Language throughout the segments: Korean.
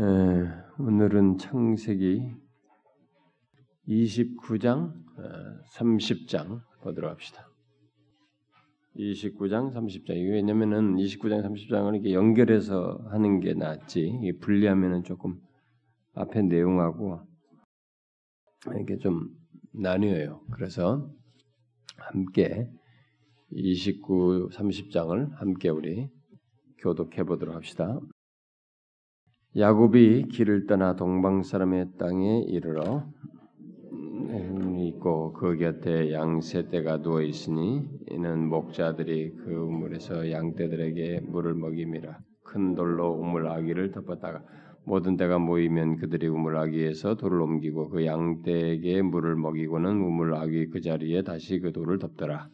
에, 오늘은 창세기 29장, 30장 보도록 합시다. 29장, 30장. 이게 왜냐면은 29장, 30장을 이렇게 연결해서 하는 게 낫지. 분리하면은 조금 앞에 내용하고 이렇게 좀 나뉘어요. 그래서 함께 29, 30장을 함께 우리 교독해 보도록 합시다. 야곱이 길을 떠나 동방 사람의 땅에 이르러 음, 있고 그 곁에 양새 떼가 누워 있으니 이는 목자들이 그 우물에서 양떼들에게 물을 먹임이라. 큰 돌로 우물 아기를 덮었다가 모든 때가 모이면 그들이 우물 아기에서 돌을 옮기고 그 양떼에게 물을 먹이고는 우물 아기 그 자리에 다시 그 돌을 덮더라.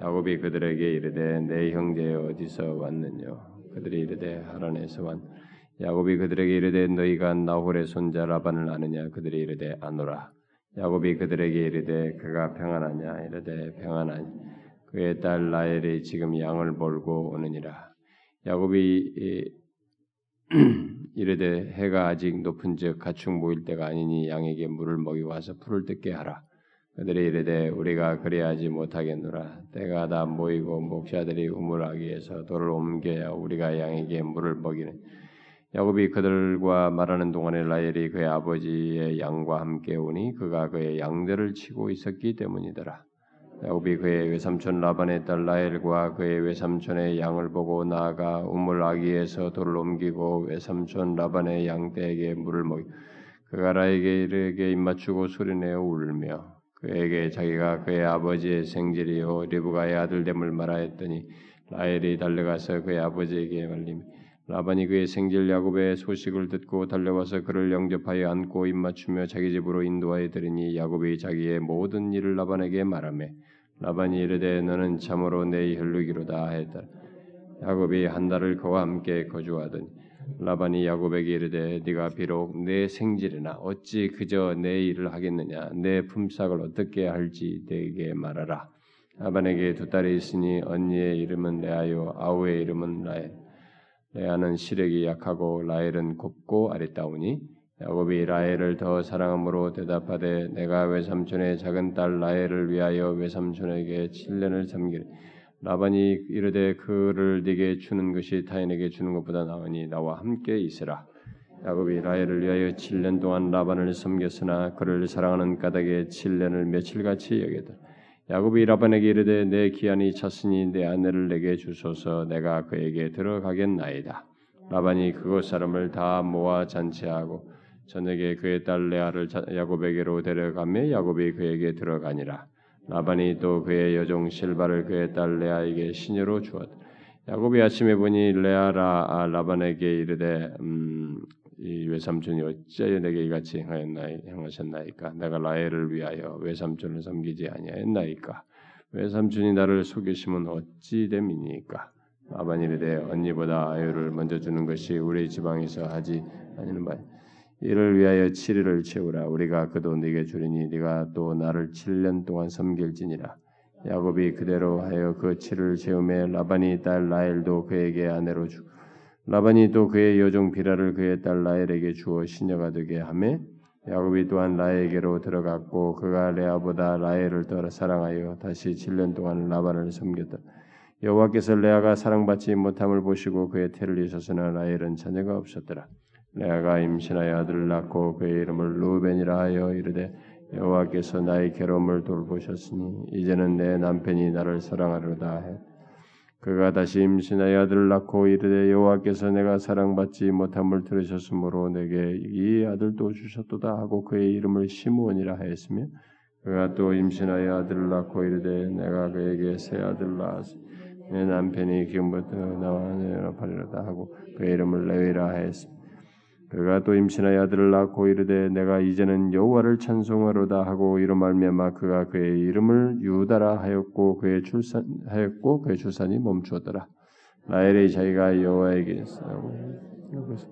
야곱이 그들에게 이르되 내 형제 어디서 왔느냐? 그들이 이르되 하란에서 왔 야곱이 그들에게 이르되 너희가 나홀의 손자 라반을 아느냐? 그들이 이르되 아노라. 야곱이 그들에게 이르되 그가 평안하냐? 이르되 평안하니 그의 딸 라헬이 지금 양을 몰고 오느니라. 야곱이 이르되 해가 아직 높은즉 가축 모일 때가 아니니 양에게 물을 먹이 와서 풀을 뜯게 하라. 그들이 이르되 우리가 그리하지 못하겠노라. 때가 다 모이고 목자들이 우물하기에서 돌을 옮겨야 우리가 양에게 물을 먹이는 야곱이 그들과 말하는 동안에 라헬이 그의 아버지의 양과 함께 오니 그가 그의 양들을 치고 있었기 때문이더라. 야곱이 그의 외삼촌 라반의 딸 라헬과 그의 외삼촌의 양을 보고 나아가 우물 아기에서 돌을 옮기고 외삼촌 라반의 양떼에게 물을 먹이 그가 라헬에게 입맞추고 소리내어 울며 그에게 자기가 그의 아버지의 생질이요 리브가의 아들됨을 말하였더니 라헬이 달려가서 그의 아버지에게 말리며 라반이 그의 생질 야곱의 소식을 듣고 달려와서 그를 영접하여 안고 입맞추며 자기 집으로 인도하여 들으니 야곱이 자기의 모든 일을 라반에게 말하며 라반이 이르되 너는 참으로 내 혈육이로다 했다. 야곱이 한 달을 그와 함께 거주하더니 라반이 야곱에게 이르되 네가 비록 내 생질이나 어찌 그저 내 일을 하겠느냐 내 품삯을 어떻게 할지 내게 말하라. 라반에게 두 딸이 있으니 언니의 이름은 레아요 아우의 이름은 라헬 레아는 시력이 약하고 라헬은 곱고 아리따우니 야곱이 라헬을 더 사랑함으로 대답하되 내가 외삼촌의 작은 딸 라헬을 위하여 외삼촌에게 7년을 섬기리 라반이 이르되 그를 네게 주는 것이 타인에게 주는 것보다 나으니 나와 함께 있으라. 야곱이 라헬을 위하여 7년 동안 라반을 섬겼으나 그를 사랑하는 까닭에 7년을 며칠같이 여겼다 야곱이 라반에게 이르되 내 기한이 찼으니 내 아내를 내게 주소서 내가 그에게 들어가겠나이다. 라반이 그곳 사람을 다 모아 잔치하고 저녁에 그의 딸 레아를 야곱에게로 데려가며 야곱이 그에게 들어가니라. 라반이 또 그의 여종 실바를 그의 딸 레아에게 시녀로 주었다. 야곱이 아침에 보니 레아라 아, 라반에게 이르되 음, 이 외삼촌이 어찌하여 내게 이같이 행하셨나이까? 내가 라헬을 위하여 외삼촌을 섬기지 아니하였나이까? 외삼촌이 나를 속이시면 어찌 됨이니까? 아바니르되 언니보다 아유를 먼저 주는 것이 우리 지방에서 하지 아니는 바 이를 위하여 7일을 채우라 우리가 그도 네게 주리니 네가 또 나를 7년 동안 섬길지니라 야곱이 그대로 하여 그 7을 채우매 라반이 딸 라헬도 그에게 아내로 주고 라반이 또 그의 여종 비라를 그의 딸 라헬에게 주어 시녀가 되게 하매 야곱이 또한 라헬에게로 들어갔고 그가 레아보다 라헬을 더 사랑하여 다시 7년 동안 라반을 섬겼다. 여호와께서 레아가 사랑받지 못함을 보시고 그의 태를 이셨으나 라헬은 자녀가 없었더라. 레아가 임신하여 아들을 낳고 그의 이름을 루벤이라 하여 이르되 여호와께서 나의 괴로움을 돌보셨으니 이제는 내 남편이 나를 사랑하려다 해. 그가 다시 임신하여 아들을 낳고 이르되 여호와께서 내가 사랑받지 못함을 들으셨으므로 내게 이 아들도 주셨도다 하고 그의 이름을 시므온이라 하였으며 그가 또 임신하여 아들을 낳고 이르되 내가 그에게 새 아들을 낳았으 내 남편이 지금부터 나와 내려파리로다 하고 그의 이름을 레위라 하였으며 그가 또 임신하여 아들을 낳고 이르되 내가 이제는 여호와를 찬송하로다 하고 이로 말미암아 그가 그의 이름을 유다라 하였고 그의 출산 하였고 그의 출산이 멈추었더라. 라헬이 자기가 여호와에게 여기서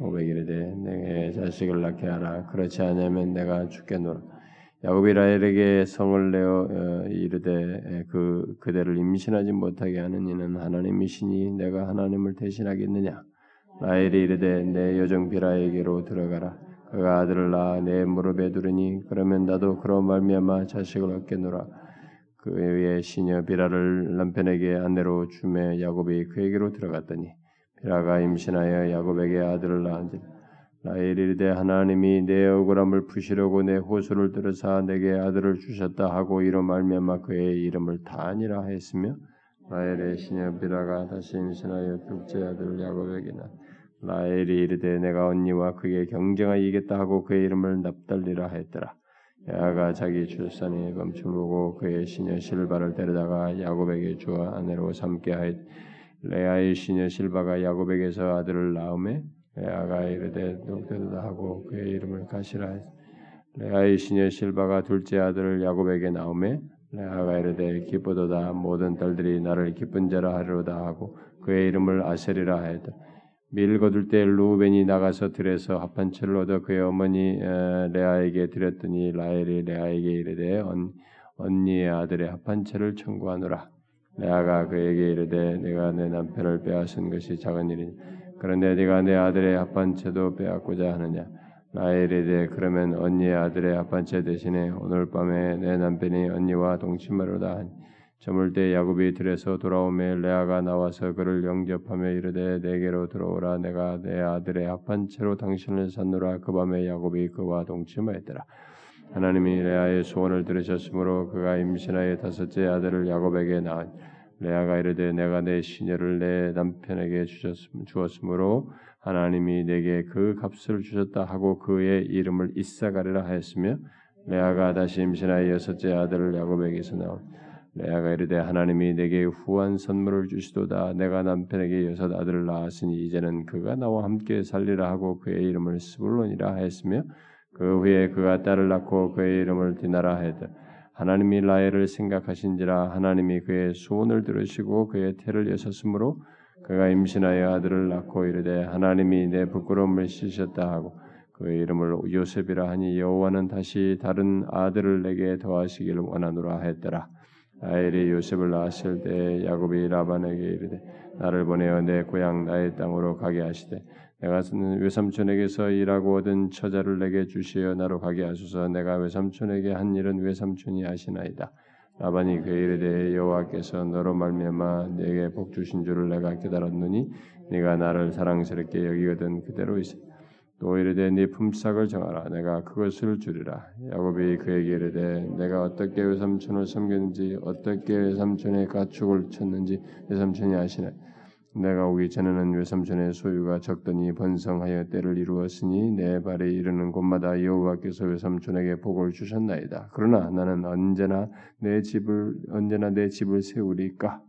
오백이르되 내게 자식을 낳게 하라 그렇지 않으면 내가 죽겠노라. 야곱이 라헬에게 성을 내어 어, 이르되 그 그대를 임신하지 못하게 하는 이는 하나님이시니 내가 하나님을 대신하겠느냐 라헬이 이르되 내 여정 비라에게로 들어가라. 그가 아들을 낳아 내 무릎에 두르니 그러면 나도 그런 말미암아 자식을 얻겠노라. 그의 시녀 비라를 남편에게 아내로 주매 야곱이 그에게로 들어갔더니 비라가 임신하여 야곱에게 아들을 낳은지라. 라헬이 이르되 하나님이 내 억울함을 푸시려고 내 호소를 들으사 내게 아들을 주셨다 하고 이로 말미암아 그의 이름을 다니라 했으며 라헬의 시녀 비라가 다시 임신하여 둘째 아들 야곱에게 낳 라헬이 이르되 내가 언니와 그게 경쟁하여 이겠다 하고 그의 이름을 납달리라 했더라. 야가 자기 출산이 멈춤을 보고 그의 시녀 실바를 데려다가 야곱에게 주어 아내로 삼게 하였. 레아의 시녀 실바가 야곱에게서 아들을 낳음에 레아가 이르되 녹되다 하고 그의 이름을 가시라 했. 레아의 시녀 실바가 둘째 아들을 야곱에게 낳음에 레아가 이르되 기쁘도다 모든 딸들이 나를 기쁜 자라 하리로다 하고 그의 이름을 아셀이라 하였다. 밀 거둘 때 루벤이 나가서 들에서 합한 채를 얻어 그의 어머니 레아에게 드렸더니 라헬이 레아에게 이르되 언, 언니의 아들의 합한 채를 청구하노라. 레아가 그에게 이르되 내가 내 남편을 빼앗은 것이 작은 일이니 그런데 네가 내 아들의 합한 채도 빼앗고자 하느냐. 라헬이 이르되 그러면 언니의 아들의 합한 채 대신에 오늘 밤에 내 남편이 언니와 동침하로다 하니 저물 때 야곱이 들에서 돌아오매 레아가 나와서 그를 영접하며 이르되 내게로 들어오라. 내가 내 아들의 합한 채로 당신을 산노라. 그 밤에 야곱이 그와 동침하였더라. 하나님이 레아의 소원을 들으셨으므로 그가 임신하여 다섯째 아들을 야곱에게 낳은 레아가 이르되 내가 내 시녀를 내 남편에게 주었으므로 하나님이 내게 그 값을 주셨다 하고 그의 이름을 이사가리라 하였으며 레아가 다시 임신하여 여섯째 아들을 야곱에게서 낳은 레아가 이르되 하나님이 내게 후한 선물을 주시도다 내가 남편에게 여섯 아들을 낳았으니 이제는 그가 나와 함께 살리라 하고 그의 이름을 스불론이라 하였으며 그 후에 그가 딸을 낳고 그의 이름을 디나라 하였다 하나님이 라헬을 생각하신지라 하나님이 그의 소원을 들으시고 그의 태를 여셨으므로 그가 임신하여 아들을 낳고 이르되 하나님이 내 부끄러움을 씻으셨다 하고 그의 이름을 요셉이라 하니 여호와는 다시 다른 아들을 내게 더하시기를 원하노라 했더라. 라헬이 요셉을 낳았을 때 야곱이 라반에게 이르되 나를 보내어 내 고향 나의 땅으로 가게 하시되 내가 외삼촌에게서 일하고 얻은 처자를 내게 주시어 나로 가게 하소서 내가 외삼촌에게 한 일은 외삼촌이 아시나이다. 라반이 그에 이르되 여호와께서 너로 말미암아 내게 복 주신 줄을 내가 깨달았느니 네가 나를 사랑스럽게 여기거든 그대로 있어. 또 이르되 네 품삯을 정하라 내가 그것을 주리라 야곱이 그에게 이르되 내가 어떻게 외삼촌을 섬겼는지 어떻게 외삼촌의 가축을 쳤는지 외삼촌이 아시나 내가 오기 전에는 외삼촌의 소유가 적더니 번성하여 때를 이루었으니 내 발에 이르는 곳마다 여호와께서 외삼촌에게 복을 주셨나이다. 그러나 나는 언제나 내 집을 언제나 내 집을 세우리까?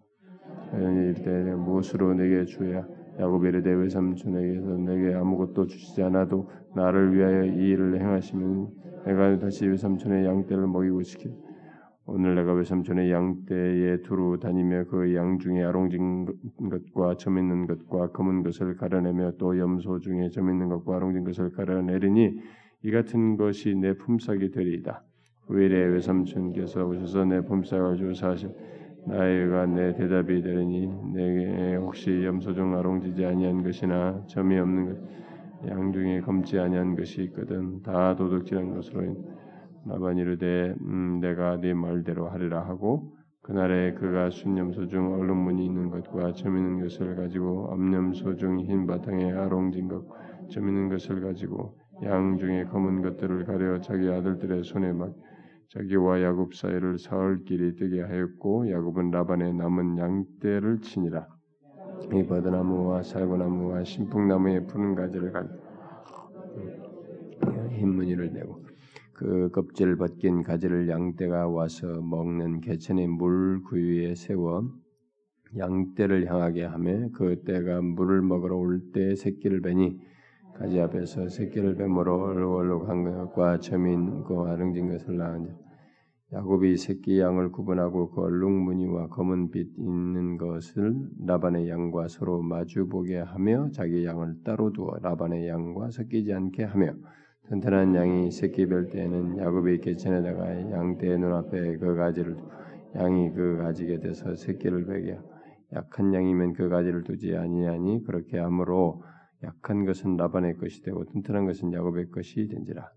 이때 무엇으로 내게 주야? 야곱이 이르되 외삼촌에게서 내게 아무것도 주시지 않아도 나를 위하여 이 일을 행하시면 내가 다시 외삼촌의 양떼를 먹이고 시키 오늘 내가 외삼촌의 양떼에 두루 다니며 그 양 중에 아롱진 것과 점 있는 것과 검은 것을 가려내며 또 염소 중에 점 있는 것과 아롱진 것을 가려내리니 이 같은 것이 내 품삯이 되리이다. 후일에 외삼촌께서 오셔서 내 품삯을 주사하실 나이가 내 대답이 되리니 내게 혹시 염소 중 아롱지지 아니한 것이나 점이 없는 것, 양 중에 검지 아니한 것이 있거든 다 도둑질한 것으로 나반 이 르되 음, 내가 네 말대로 하리라 하고 그날에 그가 순염소 중 얼룩무늬 있는 것과 점 있는 것을 가지고 암염소 중 흰 바탕에 아롱진 것, 점 있는 것을 가지고 양 중에 검은 것들을 가려 자기 아들들의 손에 막 자기와 야곱 사이를 사흘 길이 되게 하였고 야곱은 라반의 남은 양떼를 치니라. 이 버드나무와 살구나무와 신풍나무의 푸른 가지를 가 흰 무늬를 내고 그 껍질 벗긴 가지를 양떼가 와서 먹는 개천의 물 구유에 세워 양떼를 향하게 하며 그 떼가 물을 먹으러 올 때 새끼를 베니 가지 앞에서 새끼를 뱀으로 얼룩얼룩한 것과 점이 있고 아릉진 것을 낳은 야곱이 새끼 양을 구분하고 그 얼룩 무늬와 검은 빛 있는 것을 라반의 양과 서로 마주 보게 하며 자기 양을 따로 두어 라반의 양과 섞이지 않게 하며 튼튼한 양이 새끼 별 때에는 야곱이 개천에다가 양떼의 눈앞에 그 가지를 양이 그 가지게 돼서 새끼를 베게. 약한 양이면 그 가지를 두지 아니하니 그렇게 함으로 약한 것은 라반의 것이 되고 튼튼한 것은 야곱의 것이 된지라.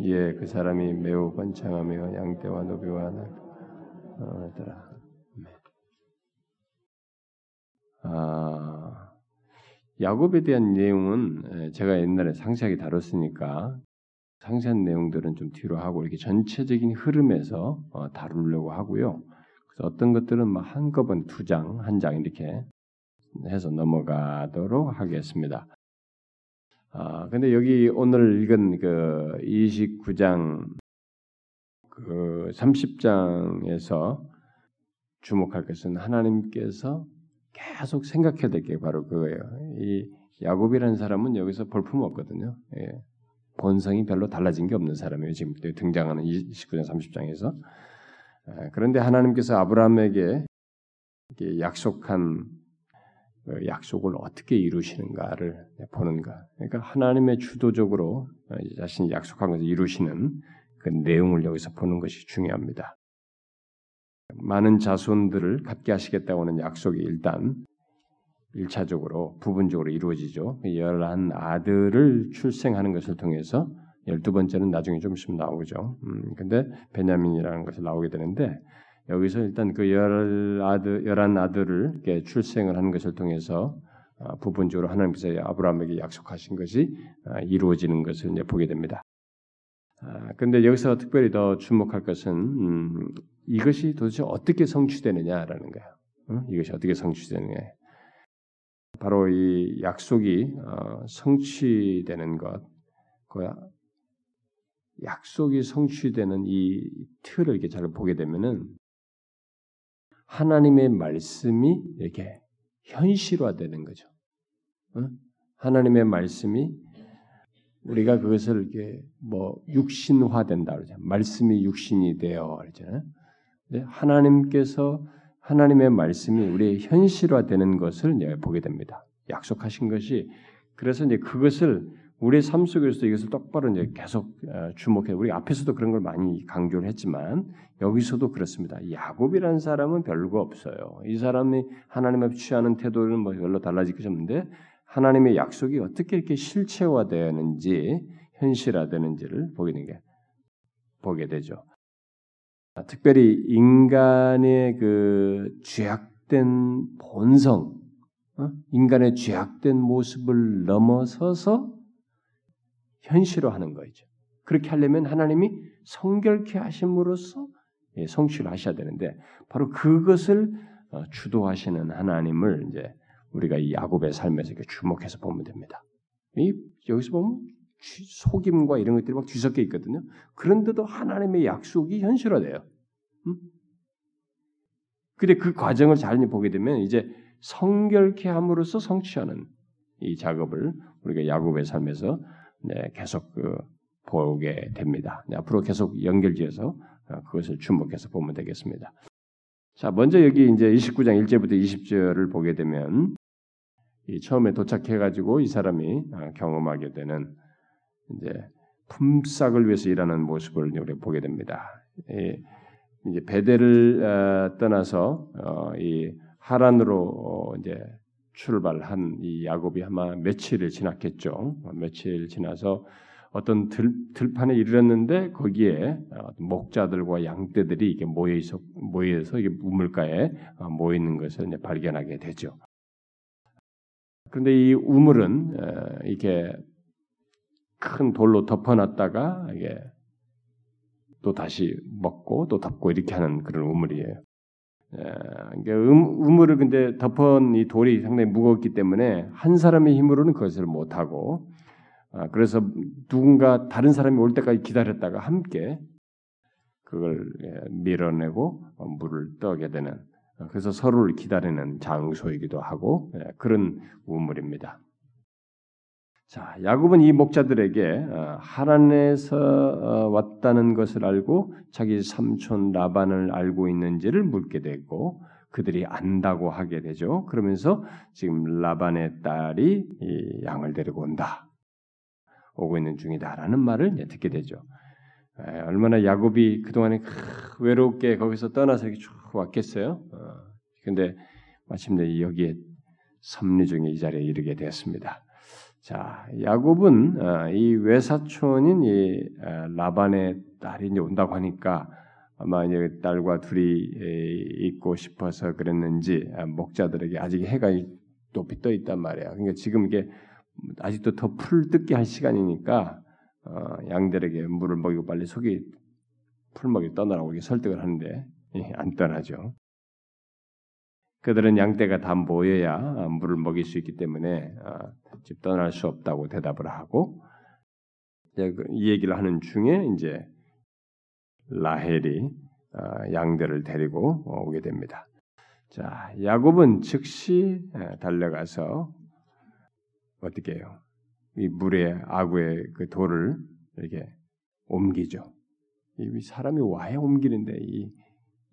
이에 그 사람이 매우 번창하며 양떼와 노비와 나더라. 아, 야곱에 대한 내용은 제가 옛날에 상세하게 다뤘으니까 상세한 내용들은 좀 뒤로 하고 이렇게 전체적인 흐름에서 어, 다루려고 하고요. 그래서 어떤 것들은 막 한꺼번에 두 장, 한 장 이렇게 해서 넘어가도록 하겠습니다. 아, 근데 여기 오늘 읽은 그 29장 그 30장에서 주목할 것은 하나님께서 계속 생각해야 될 게 바로 그거예요. 이 야곱이라는 사람은 여기서 볼품 없거든요. 예. 본성이 별로 달라진 게 없는 사람이에요. 지금 등장하는 29장 30장에서. 아, 그런데 하나님께서 아브라함에게 약속한 그 약속을 어떻게 이루시는가를 보는가. 그러니까 하나님의 주도적으로 자신이 약속한 것을 이루시는 그 내용을 여기서 보는 것이 중요합니다. 많은 자손들을 갖게 하시겠다고 하는 약속이 일단 1차적으로 부분적으로 이루어지죠. 열한 아들을 출생하는 것을 통해서 열두 번째는 나중에 좀 있으면 나오죠. 음, 근데 베냐민이라는 것을 나오게 되는데 여기서 일단 그 열 아들 열한 아들을 출생을 하는 것을 통해서 아, 부분적으로 하나님께서 아브라함에게 약속하신 것이 아, 이루어지는 것을 이제 보게 됩니다. 아, 근데 여기서 특별히 더 주목할 것은 음, 이것이 도대체 어떻게 성취되느냐라는 거예요. 어? 이것이 어떻게 성취되느냐. 바로 이 약속이 어, 성취되는 것, 그 약속이 성취되는 이 틀을 이렇게 잘 보게 되면은 하나님의 말씀이 이렇게 현실화되는 거죠. 어? 하나님의 말씀이 우리가 그것을 이렇게 뭐 육신화된다 그러죠. 말씀이 육신이 되어 그러잖아요. 하나님께서 하나님의 말씀이 우리의 현실화되는 것을 이제 보게 됩니다. 약속하신 것이 그래서 이제 그것을 우리의 삶 속에서 이것을 똑바로 이제 계속 어, 주목해. 우리 앞에서도 그런 걸 많이 강조를 했지만 여기서도 그렇습니다. 야곱이라는 사람은 별거 없어요. 이 사람이 하나님 앞에 취하는 태도는 뭐 별로 달라질 것이 없는데 하나님의 약속이 어떻게 이렇게 실체화되는지 현실화되는지를 보게 된게 보게 되죠. 특별히 인간의 그 죄악된 본성, 어? 인간의 죄악된 모습을 넘어서서 현실화하는 거죠. 그렇게 하려면 하나님이 성결케 하심으로써 예, 성취를 하셔야 되는데 바로 그것을 어, 주도하시는 하나님을 이제 우리가 이 야곱의 삶에서 주목해서 보면 됩니다. 이 여기서 보면 속임과 이런 것들이 막 뒤섞여 있거든요. 그런데도 하나님의 약속이 현실화돼요. 음? 근데 그 과정을 잘 보게 되면 이제 성결케 함으로써 성취하는 이 작업을 우리가 야곱의 삶에서 네, 계속 그 보게 됩니다. 네, 앞으로 계속 연결지어서 어, 그것을 주목해서 보면 되겠습니다. 자, 먼저 여기 이제 29장 1절부터 20절을 보게 되면 이 처음에 도착해 가지고 이 사람이 어, 경험하게 되는 이제 품삯을 위해서 일하는 모습을 우리 보게 됩니다. 이제 베델을 어, 떠나서 이 하란으로 이제 출발한 이 야곱이 아마 며칠을 지났겠죠. 며칠 지나서 어떤 들, 들판에 이르렀는데 거기에 어, 목자들과 양떼들이 이게 모여 있어 모여서 이게 우물가에 어, 모여 있는 것을 발견하게 되죠. 그런데 이 우물은 이게 큰 돌로 덮어놨다가 이게 또 다시 먹고 또 덮고 이렇게 하는 그런 우물이에요. 그러니까 음, 우물을 근데 덮은 이 돌이 상당히 무겁기 때문에 한 사람의 힘으로는 그것을 못 하고 아, 그래서 누군가 다른 사람이 올 때까지 기다렸다가 함께 그걸 예, 밀어내고 어, 물을 떠게 되는 어, 그래서 서로를 기다리는 장소이기도 하고 예, 그런 우물입니다. 자, 야곱은 이 목자들에게 어, 하란에서 어, 왔다는 것을 알고 자기 삼촌 라반을 알고 있는지를 묻게 되고 그들이 안다고 하게 되죠. 그러면서 지금 라반의 딸이 양을 데리고 온다. 오고 있는 중이다라는 말을 듣게 되죠. 얼마나 야곱이 그동안에 외롭게 거기서 떠나서 이렇게 쭉 왔겠어요. 어, 근데 마침내 여기에 섭리 중에 이 자리에 이르게 되었습니다. 자, 야곱은 어, 이 외사촌인 이 어, 라반의 딸이 이제 온다고 하니까 아마 이제 딸과 둘이 있고 싶어서 그랬는지 아, 목자들에게 아직 해가 높이 떠 있단 말이야. 그러니까 지금 이게 아직도 더 풀 뜯게 할 시간이니까 어, 양들에게 물을 먹이고 빨리 속이 풀먹이 떠나라고 설득을 하는데 예, 안 떠나죠. 그들은 양떼가 다 모여야 아, 물을 먹일 수 있기 때문에 아, 집 떠날 수 없다고 대답을 하고 그, 이 얘기를 하는 중에 이제 라헬이 아, 양들을 데리고 오게 됩니다. 자, 야곱은 즉시 달려가서 어떻게 해요? 이 물에 아구의 그 돌을 이렇게 옮기죠. 이 사람이 와야 옮기는데 이,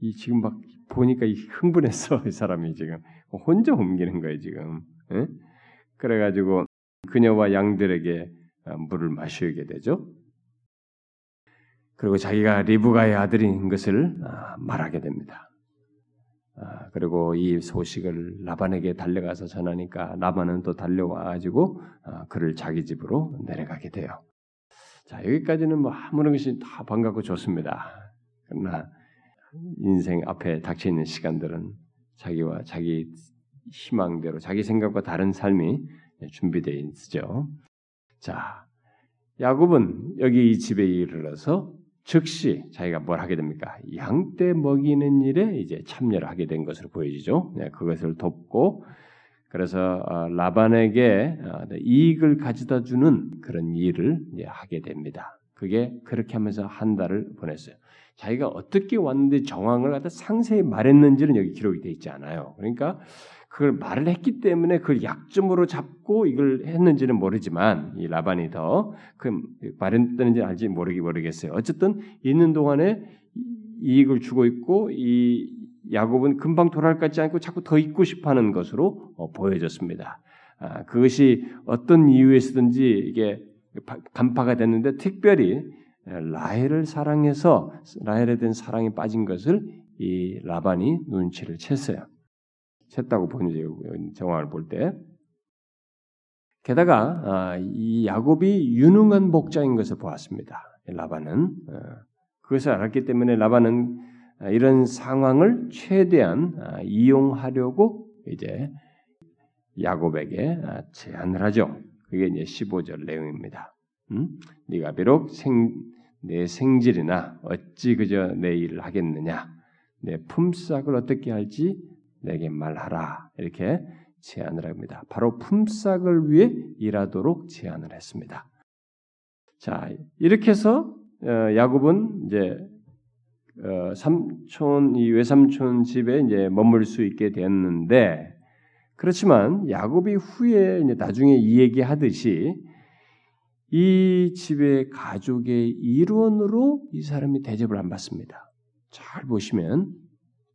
이 지금 막 보니까 이 흥분했어 이 사람이 지금 혼자 옮기는 거예요 지금. 에? 그래가지고 그녀와 양들에게 어, 물을 마시게 되죠. 그리고 자기가 리브가의 아들인 것을 아, 말하게 됩니다. 아, 그리고 이 소식을 라반에게 달려가서 전하니까 라반은 또 달려와가지고 아, 그를 자기 집으로 내려가게 돼요. 자 여기까지는 뭐 아무런 것이 다 반갑고 좋습니다. 그러나 인생 앞에 닥쳐 있는 시간들은 자기와 자기 희망대로 자기 생각과 다른 삶이 준비되어 있죠. 자, 야곱은 여기 이 집에 이르러서 즉시 자기가 뭘 하게 됩니까? 양떼 먹이는 일에 이제 참여를 하게 된 것으로 보여지죠. 네, 그것을 돕고 그래서 어, 라반에게 어, 네, 이익을 가져다 주는 그런 일을 하게 됩니다. 그게 그렇게 하면서 한 달을 보냈어요. 자기가 어떻게 왔는데 정황을 갖다 상세히 말했는지는 여기 기록이 되어 있지 않아요. 그러니까 그걸 말을 했기 때문에 그걸 약점으로 잡고 이걸 했는지는 모르지만 이 라반이 더 그 말했는지 알지 모르기 모르겠어요. 어쨌든 있는 동안에 이익을 주고 있고 이 야곱은 금방 돌아갈 것 같지 않고 자꾸 더 있고 싶어하는 것으로 어, 보여졌습니다. 아, 그것이 어떤 이유에서든지 이게 간파가 됐는데 특별히 라헬을 사랑해서 라헬에 대한 사랑에 빠진 것을 이 라반이 눈치를 챘어요. 챘다고 보는 정황을 볼 때. 게다가 아, 이 야곱이 유능한 목자인 것을 보았습니다. 라반은 어, 그것을 알았기 때문에 라반은 이런 상황을 최대한 아, 이용하려고 이제 야곱에게 아, 제안을 하죠. 그게 이제 15절 내용입니다. 음? 네가 비록 생, 내 생질이나 어찌 그저 내 일을 하겠느냐, 내 품삯을 어떻게 할지 내게 말하라 이렇게 제안을 합니다. 바로 품삯을 위해 일하도록 제안을 했습니다. 자 이렇게 해서 어, 야곱은 이제 어, 삼촌 이 외삼촌 집에 이제 머물 수 있게 되었는데 그렇지만 야곱이 후에 이제 나중에 이 얘기하듯이 이 집의 가족의 일원으로 이 사람이 대접을 안 받습니다. 잘 보시면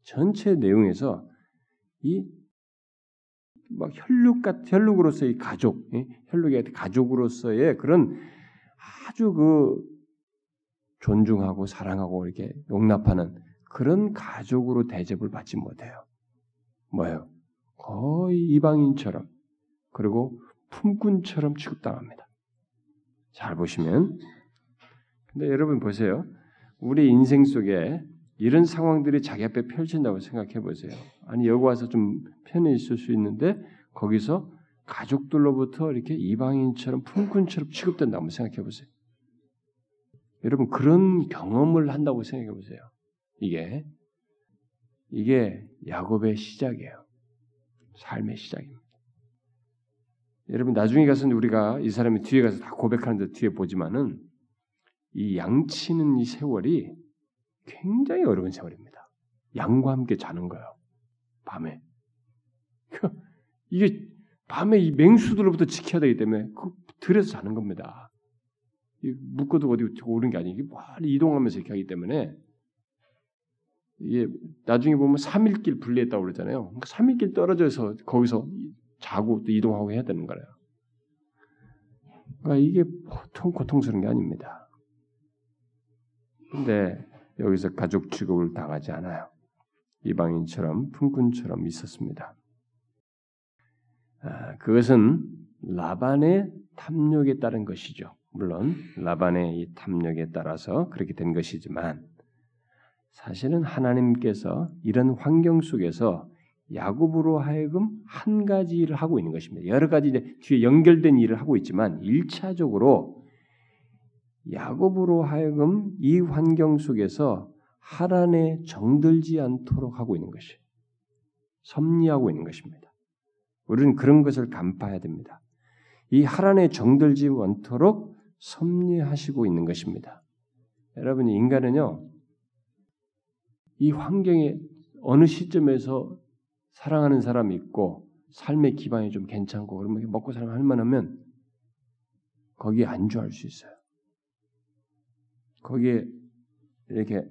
전체 내용에서 이 막 혈육 같 혈육으로서의 가족, 혈육의 가족으로서의 그런 아주 그 존중하고 사랑하고 이렇게 용납하는 그런 가족으로 대접을 받지 못해요. 뭐예요? 거의 이방인처럼 그리고 품꾼처럼 취급당합니다. 잘 보시면 근데 여러분 보세요. 우리 인생 속에 이런 상황들이 자기 앞에 펼친다고 생각해 보세요. 아니 여기 와서 좀 편히 있을 수 있는데 거기서 가족들로부터 이렇게 이방인처럼 품꾼처럼 취급된다고 생각해 보세요. 여러분 그런 경험을 한다고 생각해 보세요. 이게 이게 야곱의 시작이에요. 삶의 시작입니다. 여러분 나중에 가서 우리가 이 사람이 뒤에 가서 다 고백하는데 뒤에 보지만은 이 양치는 이 세월이 굉장히 어려운 세월입니다. 양과 함께 자는 거예요. 밤에. 이게 밤에 이 맹수들로부터 지켜야 되기 때문에 그 들에서 자는 겁니다. 묶어도 어디 오는 게 아니고 빨리 이동하면서 이렇게 하기 때문에 이게 나중에 보면 3일길 분리했다고 그러잖아요. 그러니까 3일길 떨어져서 거기서 자고 또 이동하고 해야 되는 거예요. 그러니까 이게 보통 고통스러운 게 아닙니다. 근데 여기서 가족 취급을 당하지 않아요. 이방인처럼 품꾼처럼 있었습니다. 아, 그것은 라반의 탐욕에 따른 것이죠. 물론 라반의 이 탐욕에 따라서 그렇게 된 것이지만 사실은 하나님께서 이런 환경 속에서 야곱으로 하여금 한 가지 일을 하고 있는 것입니다. 여러 가지 이제 뒤에 연결된 일을 하고 있지만 일차적으로 야곱으로 하여금 이 환경 속에서 하란에 정들지 않도록 하고 있는 것이 섭리하고 있는 것입니다. 우리는 그런 것을 간파해야 됩니다. 이 하란에 정들지 않도록 섭리하시고 있는 것입니다. 여러분 인간은요 이 환경에 어느 시점에서 사랑하는 사람이 있고 삶의 기반이 좀 괜찮고 그러면 먹고 살할 만하면 거기에 안주할 수 있어요. 거기에 이렇게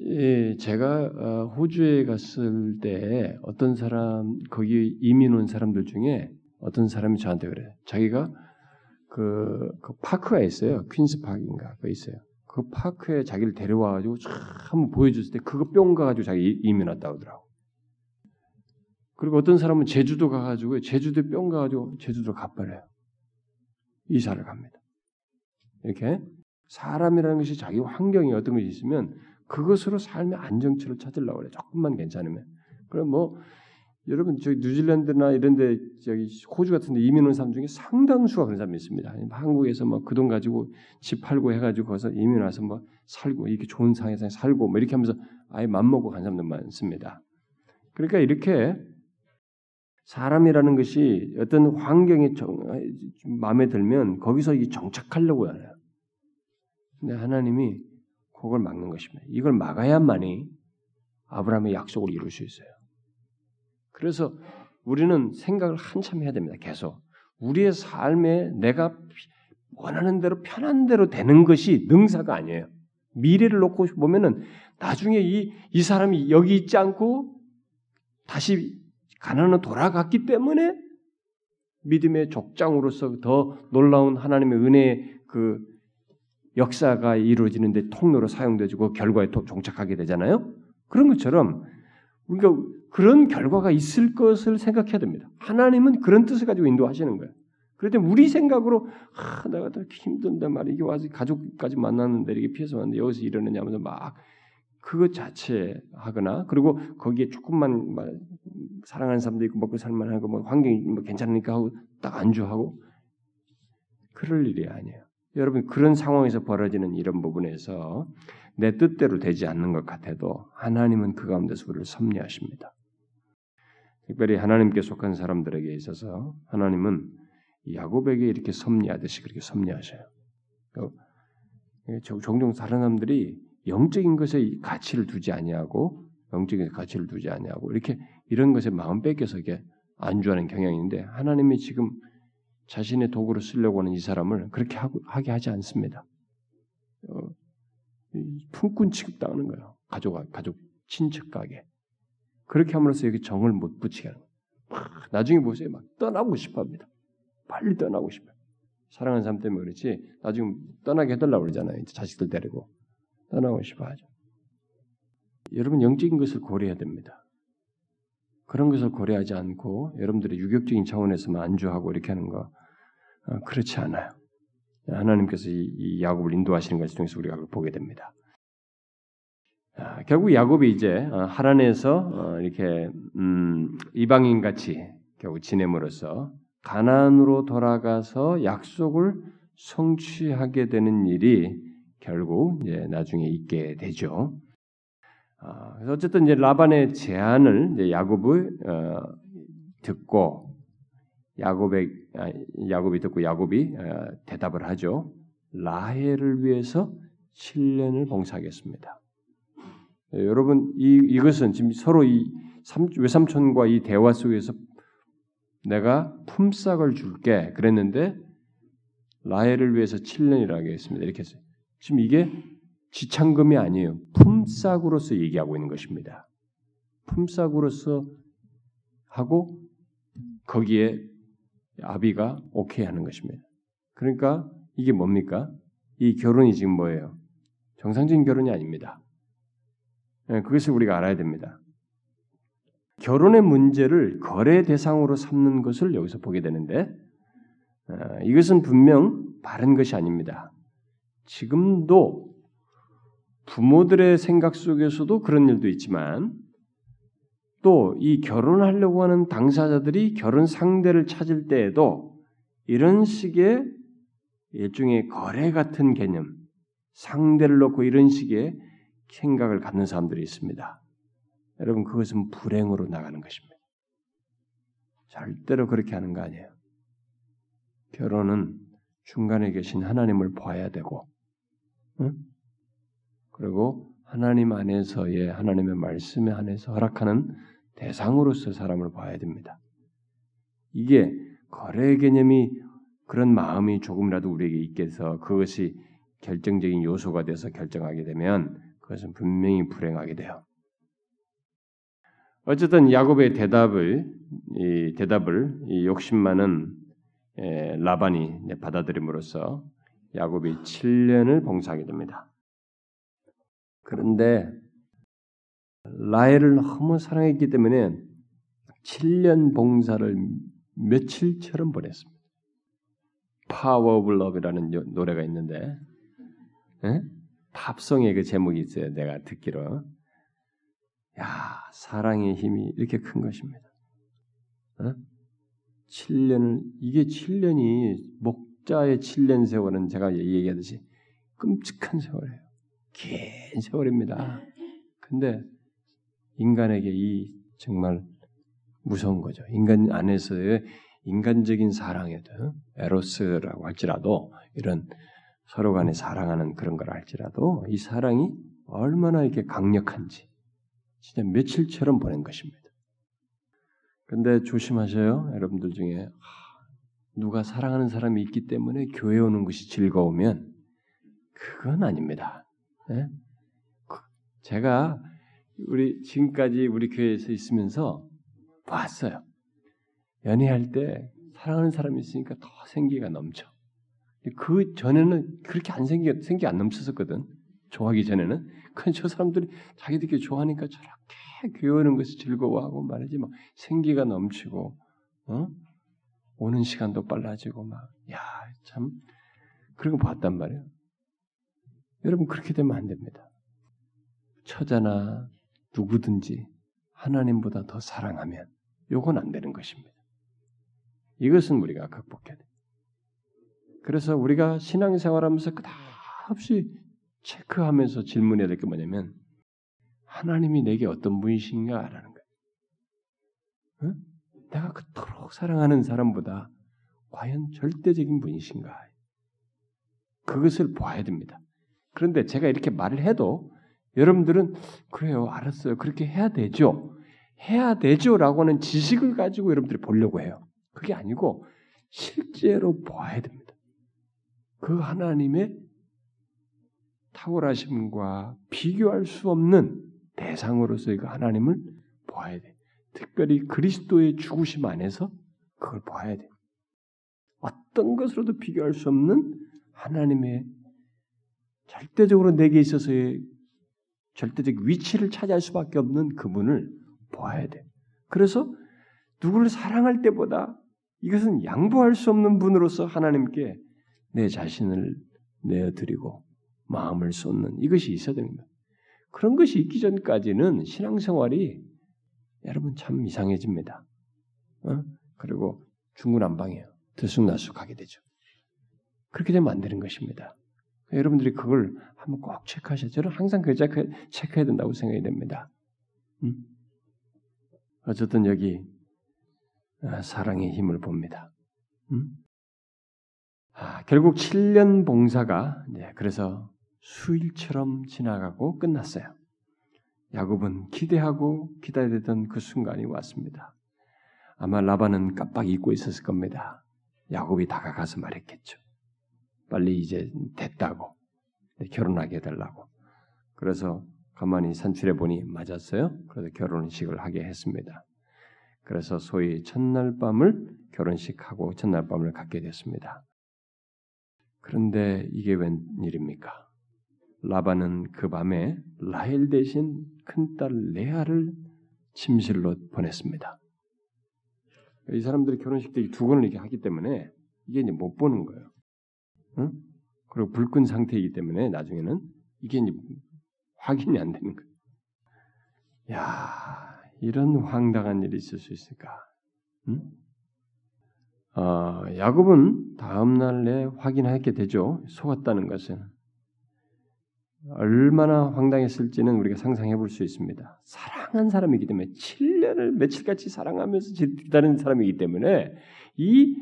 예, 제가 어, 호주에 갔을 때 어떤 사람 거기 이민 온 사람들 중에 어떤 사람이 저한테 그래. 자기가 그, 그 파크가 있어요. 퀸스 파크인가 그 있어요. 그 파크에 자기를 데려와가지고 한번 보여줬을 때 그거 뿅 가가지고 자기 이민 왔다 오더라고. 그리고 어떤 사람은 제주도 가가지고 제주도 뿅 가가지고 제주도 가버려요. 이사를 갑니다. 이렇게 사람이라는 것이 자기 환경이 어떤 것이 있으면 그것으로 삶의 안정처를 찾으려고 그래. 조금만 괜찮으면. 그럼 뭐 여러분 저기 뉴질랜드나 이런데 저기 호주 같은데 이민 온 사람 중에 상당수가 그런 사람이 있습니다. 한국에서 뭐그돈 가지고 집 팔고 해가지고 거기서 이민 와서 뭐 살고 이렇게 좋은 상에서 살고 뭐 이렇게 하면서 아예 맘 먹고 간 사람들 많습니다. 그러니까 이렇게 사람이라는 것이 어떤 환경이 정, 마음에 들면 거기서 이 정착하려고 하요 근데 하나님이 그걸 막는 것입니다. 이걸 막아야만이 아브라함의 약속을 이룰 수 있어요. 그래서 우리는 생각을 한참 해야 됩니다. 계속 우리의 삶에 내가 원하는 대로 편한 대로 되는 것이 능사가 아니에요. 미래를 놓고 보면은 나중에 이, 이 사람이 여기 있지 않고 다시 가나안으로 돌아갔기 때문에 믿음의 족장으로서 더 놀라운 하나님의 은혜의 그 역사가 이루어지는데 통로로 사용되고 결과에 종착하게 되잖아요. 그런 것처럼 우리가 그런 결과가 있을 것을 생각해야 됩니다. 하나님은 그런 뜻을 가지고 인도하시는 거예요. 때 우리 생각으로 아, 내가 더 힘든데 말이야. 이게 와서 가족까지 만났는데 이렇게 피해서 왔는데 여기서 이러느냐 하면서 막 그것 자체 하거나 그리고 거기에 조금만 사랑하는 사람도 있고 먹고 살만하고 뭐 환경이 뭐 괜찮으니까 하고 딱 안주하고 그럴 일이 아니에요. 여러분 그런 상황에서 벌어지는 이런 부분에서 내 뜻대로 되지 않는 것 같아도 하나님은 그 가운데서 우리를 섭리하십니다. 특별히 하나님께 속한 사람들에게 있어서 하나님은 야곱에게 이렇게 섭리하듯이 그렇게 섭리하셔요. 그, 종종 다른 사람들이 영적인 것에 가치를 두지 아니하고 영적인 가치를 두지 아니하고 이렇게 이런 것에 마음 뺏겨서 이게 안주하는 경향인데 하나님이 지금 자신의 도구로 쓰려고 하는 이 사람을 그렇게 하고, 하게 하지 않습니다. 어, 품꾼 취급당하는 거예요. 가족, 가족, 친척 가게. 그렇게 함으로써 여기 정을 못 붙이게 하는 거예요. 나중에 보세요. 막 떠나고 싶어 합니다. 빨리 떠나고 싶어요. 사랑하는 사람 때문에 그렇지, 나중에 떠나게 해달라고 그러잖아요. 자식들 데리고. 떠나고 싶어 하죠. 여러분, 영적인 것을 고려해야 됩니다. 그런 것을 고려하지 않고 여러분들의 유격적인 차원에서만 안주하고 이렇게 하는 거 어, 그렇지 않아요. 하나님께서 이, 이 야곱을 인도하시는 것을 통해서 우리가 보게 됩니다. 아, 결국 야곱이 이제 어, 하란에서 어, 이렇게 음, 이방인 같이 결국 지냄으로써 가난으로 돌아가서 약속을 성취하게 되는 일이 결국 이제 나중에 있게 되죠. 아, 그래서 어쨌든 이제 라반의 제안을 이제 야곱을 어, 듣고 야곱의 아, 야곱이 듣고 야곱이 어, 대답을 하죠. 라헬을 위해서 7년을 봉사하겠습니다. 네, 여러분 이 이것은 지금 서로 이 삼, 외삼촌과 이 대화 속에서 내가 품삯을 줄게 그랬는데 라헬을 위해서 7년이라고 하겠습니다. 이렇게 했어요. 지금 이게 지창금이 아니에요. 품삯으로서 얘기하고 있는 것입니다. 품삯으로서 하고 거기에 아비가 오케이 하는 것입니다. 그러니까 이게 뭡니까? 이 결혼이 지금 뭐예요? 정상적인 결혼이 아닙니다. 네, 그것을 우리가 알아야 됩니다. 결혼의 문제를 거래 대상으로 삼는 것을 여기서 보게 되는데 어, 이것은 분명 바른 것이 아닙니다. 지금도 부모들의 생각 속에서도 그런 일도 있지만 또 이 결혼하려고 하는 당사자들이 결혼 상대를 찾을 때에도 이런 식의 일종의 거래 같은 개념, 상대를 놓고 이런 식의 생각을 갖는 사람들이 있습니다. 여러분 그것은 불행으로 나가는 것입니다. 절대로 그렇게 하는 거 아니에요. 결혼은 중간에 계신 하나님을 봐야 되고, 응? 그리고 하나님 안에서의 하나님의 말씀에 한해서 허락하는 대상으로서 사람을 봐야 됩니다. 이게 거래 개념이 그런 마음이 조금이라도 우리에게 있게 해서 그것이 결정적인 요소가 돼서 결정하게 되면 그것은 분명히 불행하게 돼요. 어쨌든 야곱의 대답을 이 대답을 이 욕심 많은 에, 라반이 받아들임으로써 야곱이 7년을 봉사하게 됩니다. 그런데 라헬을 너무 사랑했기 때문에 7년 봉사를 며칠처럼 보냈습니다. Power of Love이라는 노래가 있는데 에? 팝송의 그 제목이 있어요. 내가 듣기로 야 사랑의 힘이 이렇게 큰 것입니다. 어? 7년을 이게 7년이 목자의 7년 세월은 제가 얘기하듯이 끔찍한 세월이에요. 긴 세월입니다. 근데 인간에게 이 정말 무서운 거죠. 인간 안에서의 인간적인 사랑에도 에로스라고 할지라도 이런 서로 간에 사랑하는 그런 걸 할지라도 이 사랑이 얼마나 이렇게 강력한지 진짜 며칠처럼 보낸 것입니다. 근데 조심하셔요. 여러분들 중에 누가 사랑하는 사람이 있기 때문에 교회 오는 것이 즐거우면 그건 아닙니다. 네? 제가 우리 지금까지 우리 교회에서 있으면서 봤어요. 연애할 때 사랑하는 사람이 있으니까 더 생기가 넘쳐. 그 전에는 그렇게 안 생기 생기 안 넘쳤었거든. 좋아하기 전에는. 그건 저 사람들이 자기들끼리 좋아하니까 저렇게 교회 오는 것이 즐거워하고 말이지 막 생기가 넘치고 어? 오는 시간도 빨라지고 막 야 참 그리고 봤단 말이에요. 여러분 그렇게 되면 안 됩니다. 처자나 누구든지 하나님보다 더 사랑하면 요건 안 되는 것입니다. 이것은 우리가 극복해야 돼. 그래서 우리가 신앙생활하면서 끝없이 체크하면서 질문해야 될 게 뭐냐면 하나님이 내게 어떤 분이신가라는 거예요. 응? 내가 그토록 사랑하는 사람보다 과연 절대적인 분이신가? 그것을 봐야 됩니다. 그런데 제가 이렇게 말을 해도 여러분들은 그래요, 알았어요. 그렇게 해야 되죠. 해야 되죠라고 하는 지식을 가지고 여러분들이 보려고 해요. 그게 아니고 실제로 봐야 됩니다. 그 하나님의 탁월하심과 비교할 수 없는 대상으로서의 그 하나님을 봐야 돼. 특별히 그리스도의 죽으심 안에서 그걸 봐야 돼. 어떤 것으로도 비교할 수 없는 하나님의 절대적으로 내게 있어서의 절대적 위치를 차지할 수밖에 없는 그분을 보아야 돼. 그래서 누구를 사랑할 때보다 이것은 양보할 수 없는 분으로서 하나님께 내 자신을 내어드리고 마음을 쏟는 이것이 있어야 됩니다. 그런 것이 있기 전까지는 신앙생활이 여러분 참 이상해집니다. 어? 그리고 중구난방해요. 들쑥날쑥하게 되죠. 그렇게 되면 안 되는 것입니다. 여러분들이 그걸 한번 꼭 체크하셔야 저는 항상 그 체크, 체크해야 된다고 생각이 됩니다. 음? 어쨌든 여기 아, 사랑의 힘을 봅니다. 음? 아, 결국 7년 봉사가 네, 그래서 수일처럼 지나가고 끝났어요. 야곱은 기대하고 기다리던 그 순간이 왔습니다. 아마 라반은 깜빡 잊고 있었을 겁니다. 야곱이 다가가서 말했겠죠. 빨리 이제 됐다고 결혼하게 해달라고. 그래서 가만히 산출해 보니 맞았어요. 그래서 결혼식을 하게 했습니다. 그래서 소위 첫날 밤을 결혼식하고 첫날 밤을 갖게 됐습니다. 그런데 이게 웬 일입니까? 라반은 그 밤에 라헬 대신 큰딸 레아를 침실로 보냈습니다. 이 사람들이 결혼식 때두 번을 이렇게 하기 때문에 이게 이제 못 보는 거예요. 응? 그리고 불 끈 상태이기 때문에 나중에는 이게 이제 확인이 안 되는 거예요. 야, 이런 황당한 일이 있을 수 있을까? 응? 어, 야곱은 다음 날에 확인하게 되죠. 속았다는 것은 얼마나 황당했을지는 우리가 상상해 볼 수 있습니다. 사랑한 사람이기 때문에 7년을 며칠같이 사랑하면서 기다리는 사람이기 때문에 이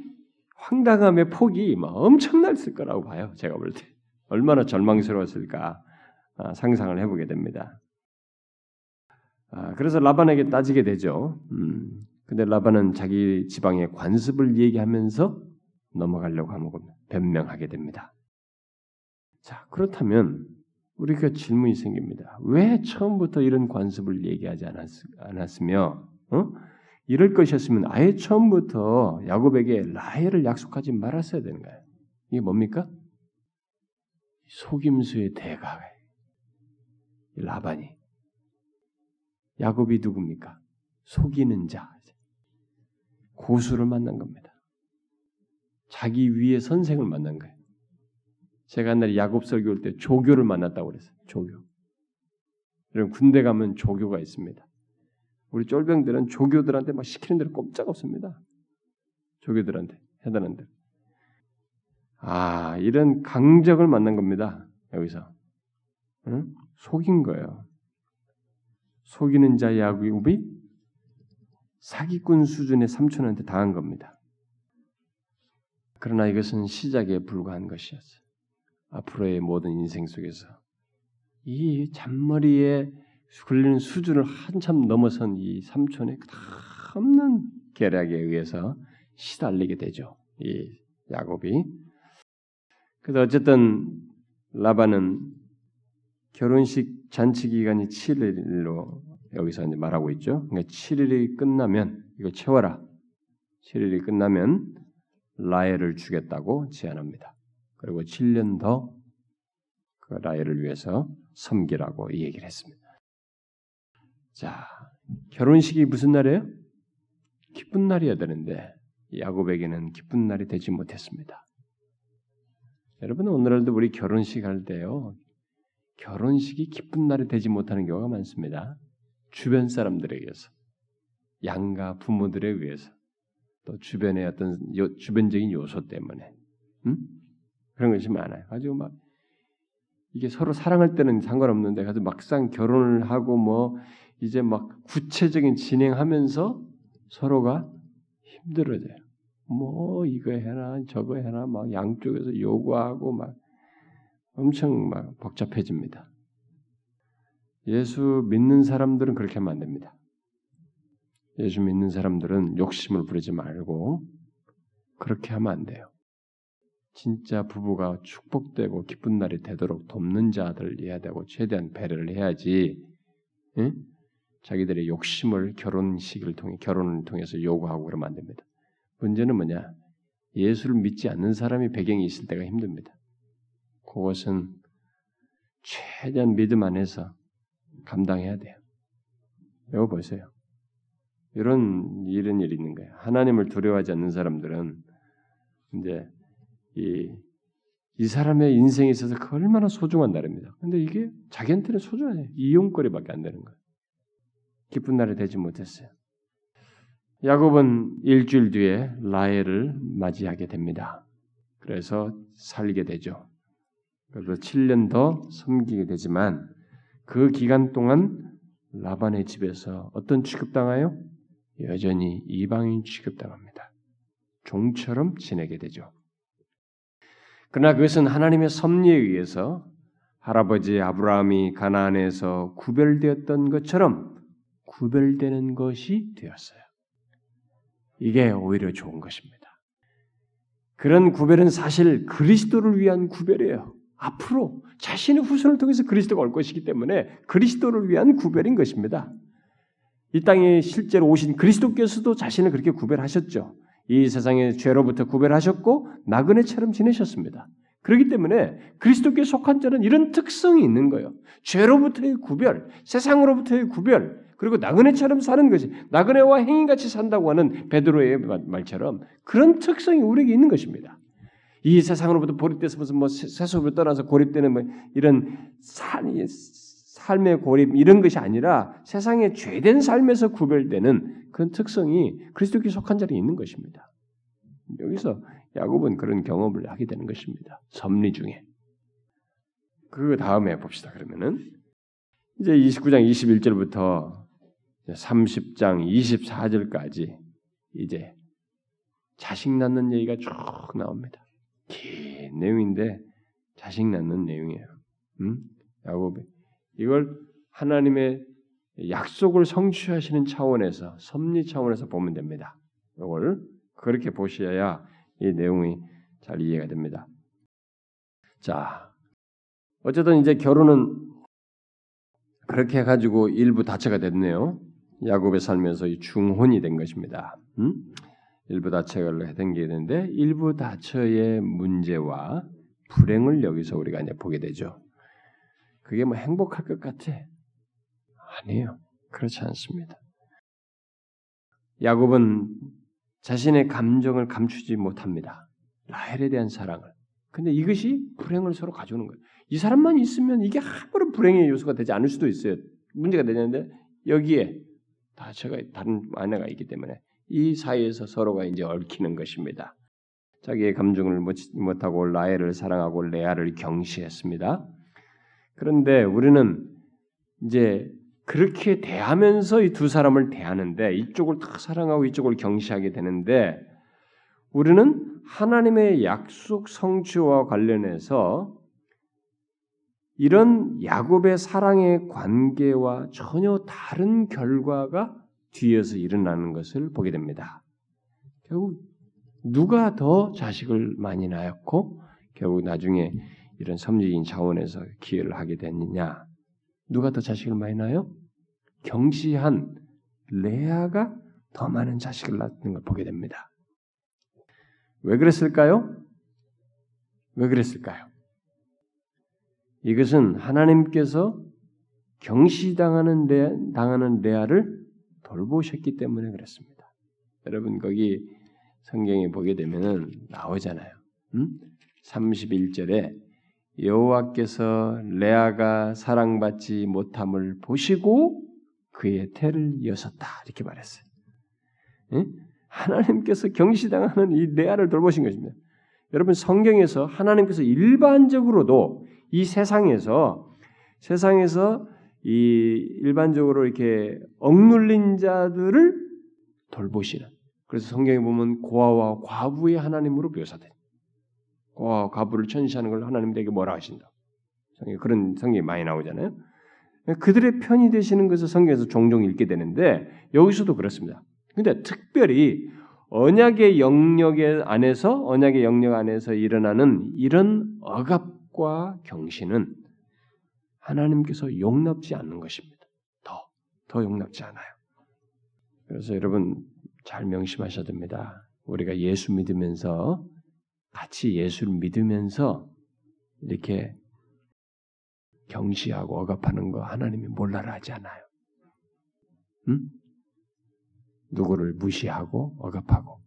황당함의 폭이 엄청났을 거라고 봐요. 제가 볼 때. 얼마나 절망스러웠을까 아, 상상을 해보게 됩니다. 아, 그래서 라반에게 따지게 되죠. 음, 근데 라반은 자기 지방의 관습을 얘기하면서 넘어가려고 하고 변명하게 됩니다. 자, 그렇다면 우리가 질문이 생깁니다. 왜 처음부터 이런 관습을 얘기하지 않았, 으며 어? 이럴 것이었으면 아예 처음부터 야곱에게 라헬을 약속하지 말았어야 되는 거예요. 이게 뭡니까? 속임수의 대가 라반이 야곱이 누굽니까? 속이는 자 고수를 만난 겁니다. 자기 위에 선생을 만난 거예요. 제가 옛날에 야곱 설교할 때 조교를 만났다고 그랬어요. 조교. 여러분 군대 가면 조교가 있습니다. 우리 쫄병들은 조교들한테 막 시키는 대로 꼼짝 없습니다. 조교들한테 해당하는 대로. 아 이런 강적을 만난 겁니다. 여기서 응? 속인 거예요. 속이는 자 야곱이 사기꾼 수준의 삼촌한테 당한 겁니다. 그러나 이것은 시작에 불과한 것이었어요. 앞으로의 모든 인생 속에서 이 잔머리에 걸리는 수준을 한참 넘어선 이 삼촌의 없는 계략에 의해서 시달리게 되죠. 이 야곱이. 그래서 어쨌든 라반은 결혼식 잔치 기간이 7일로 여기서 이제 말하고 있죠. 그러니까 7일이 끝나면 이거 채워라. 7일이 끝나면 라헬을 주겠다고 제안합니다. 그리고 7년 더 그 라헬을 위해서 섬기라고 이 얘기를 했습니다. 자, 결혼식이 무슨 날이에요? 기쁜 날이어야 되는데 야곱에게는 기쁜 날이 되지 못했습니다. 여러분 오늘날도 우리 결혼식 할 때요. 결혼식이 기쁜 날이 되지 못하는 경우가 많습니다. 주변 사람들에게서 양가 부모들에 의해서 또 주변의 어떤 요, 주변적인 요소 때문에 음? 그런 것이 많아요. 아주 막 이게 서로 사랑할 때는 상관없는데 가서 막상 결혼을 하고 뭐 이제 막 구체적인 진행하면서 서로가 힘들어져요. 뭐 이거 해라 저거 해라 막 양쪽에서 요구하고 막 엄청 막 복잡해집니다. 예수 믿는 사람들은 그렇게 하면 안 됩니다. 예수 믿는 사람들은 욕심을 부리지 말고 그렇게 하면 안 돼요. 진짜 부부가 축복되고 기쁜 날이 되도록 돕는 자들을 해야 되고 최대한 배려를 해야지 응? 자기들의 욕심을 결혼식을 통해 결혼을 통해서 요구하고 그러면 안 됩니다. 문제는 뭐냐? 예수를 믿지 않는 사람이 배경이 있을 때가 힘듭니다. 그것은 최대한 믿음 안에서 감당해야 돼요. 이거 보세요. 이런 이런 일이 있는 거예요. 하나님을 두려워하지 않는 사람들은 이제 이, 이 사람의 인생에 있어서 그 얼마나 소중한 날입니다. 근데 이게 자기한테는 소중해요. 이용거리밖에 안 되는 거예요. 기쁜 날이 되지 못했어요. 야곱은 일주일 뒤에 라헬을 맞이하게 됩니다. 그래서 살게 되죠. 그래서 7년 더 섬기게 되지만 그 기간 동안 라반의 집에서 어떤 취급당하요? 여전히 이방인 취급당합니다. 종처럼 지내게 되죠. 그러나 그것은 하나님의 섭리에 의해서 할아버지 아브라함이 가나안에서 구별되었던 것처럼 구별되는 것이 되었어요. 이게 오히려 좋은 것입니다. 그런 구별은 사실 그리스도를 위한 구별이에요. 앞으로 자신의 후손을 통해서 그리스도가 올 것이기 때문에 그리스도를 위한 구별인 것입니다. 이 땅에 실제로 오신 그리스도께서도 자신을 그렇게 구별하셨죠. 이 세상의 죄로부터 구별하셨고 나그네처럼 지내셨습니다. 그렇기 때문에 그리스도께 속한 자는 이런 특성이 있는 거예요. 죄로부터의 구별, 세상으로부터의 구별, 그리고 나그네처럼 사는 것이 나그네와 행인같이 산다고 하는 베드로의 말처럼 그런 특성이 우리에게 있는 것입니다. 이 세상으로부터 고립돼서 무슨 뭐 세속으로 떠나서 고립되는 뭐 이런 삶, 삶의 고립 이런 것이 아니라 세상의 죄된 삶에서 구별되는 그런 특성이 그리스도께 속한 자리에 있는 것입니다. 여기서 야곱은 그런 경험을 하게 되는 것입니다. 섭리 중에. 그 다음에 봅시다. 그러면은 이제 29장 21절부터 30장 24절까지 이제 자식 낳는 얘기가 쭉 나옵니다. 긴 내용인데 자식 낳는 내용이에요. 음? 야곱이 이걸 하나님의 약속을 성취하시는 차원에서 섭리 차원에서 보면 됩니다. 이걸 그렇게 보셔야 이 내용이 잘 이해가 됩니다. 자, 어쨌든 이제 결혼은 그렇게 해가지고 일부 다처가 됐네요. 야곱의 삶에서 중혼이 된 것입니다. 음? 일부 다처를 된게 있는데 일부 다처의 문제와 불행을 여기서 우리가 이제 보게 되죠. 그게 뭐 행복할 것 같아? 아니에요. 그렇지 않습니다. 야곱은 자신의 감정을 감추지 못합니다. 라헬에 대한 사랑을. 근데 이것이 불행을 서로 가져오는 거예요. 이 사람만 있으면 이게 아무런 불행의 요소가 되지 않을 수도 있어요. 문제가 되는데 여기에 다 제가 다른 아내가 있기 때문에 이 사이에서 서로가 이제 얽히는 것입니다. 자기의 감정을 못하고 라헬을 사랑하고 레아를 경시했습니다. 그런데 우리는 이제 그렇게 대하면서 이 두 사람을 대하는데 이쪽을 다 사랑하고 이쪽을 경시하게 되는데 우리는 하나님의 약속 성취와 관련해서 이런 야곱의 사랑의 관계와 전혀 다른 결과가 뒤에서 일어나는 것을 보게 됩니다. 결국 누가 더 자식을 많이 낳았고 결국 나중에 이런 섬지인 차원에서 기여를 하게 됐느냐? 누가 더 자식을 많이 낳아요? 경시한 레아가 더 많은 자식을 낳는 걸 보게 됩니다. 왜 그랬을까요? 왜 그랬을까요? 이것은 하나님께서 경시당하는 레, 당하는 레아를 돌보셨기 때문에 그렇습니다. 여러분 거기 성경에 보게 되면은 나오잖아요. 음? 31절에 여호와께서 레아가 사랑받지 못함을 보시고 그의 태를 여섰다 이렇게 말했어요. 응? 하나님께서 경시당하는 이 레아를 돌보신 것입니다. 여러분 성경에서 하나님께서 일반적으로도 이 세상에서 세상에서 이 일반적으로 이렇게 억눌린 자들을 돌보시는 그래서 성경에 보면 고아와 과부의 하나님으로 묘사돼. 고아와 과부를 천시하는 걸 하나님에게 뭐라 하신다. 성경 그런 성경이 많이 나오잖아요. 그들의 편이 되시는 것을 성경에서 종종 읽게 되는데 여기서도 그렇습니다. 근데 특별히 언약의 영역 안에서 언약의 영역 안에서 일어나는 이런 억압 과 경신은 하나님께서 용납지 않는 것입니다. 더, 더 용납지 않아요. 그래서 여러분 잘 명심하셔야 됩니다. 우리가 예수 믿으면서 같이 예수를 믿으면서 이렇게 경시하고 억압하는 거 하나님이 몰라라 하지 않아요. 응? 누구를 무시하고 억압하고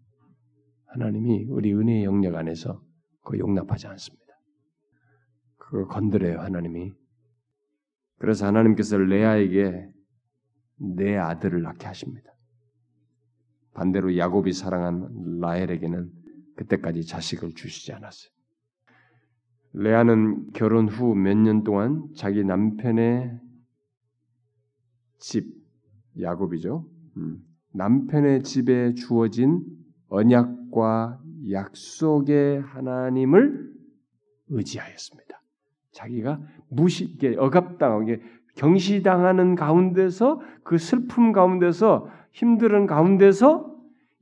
하나님이 우리 은혜의 영역 안에서 그 용납하지 않습니다. 그걸 건드려요 하나님이. 그래서 하나님께서 레아에게 내 아들을 낳게 하십니다. 반대로 야곱이 사랑한 라헬에게는 그때까지 자식을 주시지 않았어요. 레아는 결혼 후 몇 년 동안 자기 남편의 집 야곱이죠. 음, 남편의 집에 주어진 언약과 약속의 하나님을 의지하였습니다. 자기가 무시, 억압당하게 경시당하는 가운데서 그 슬픔 가운데서 힘든 가운데서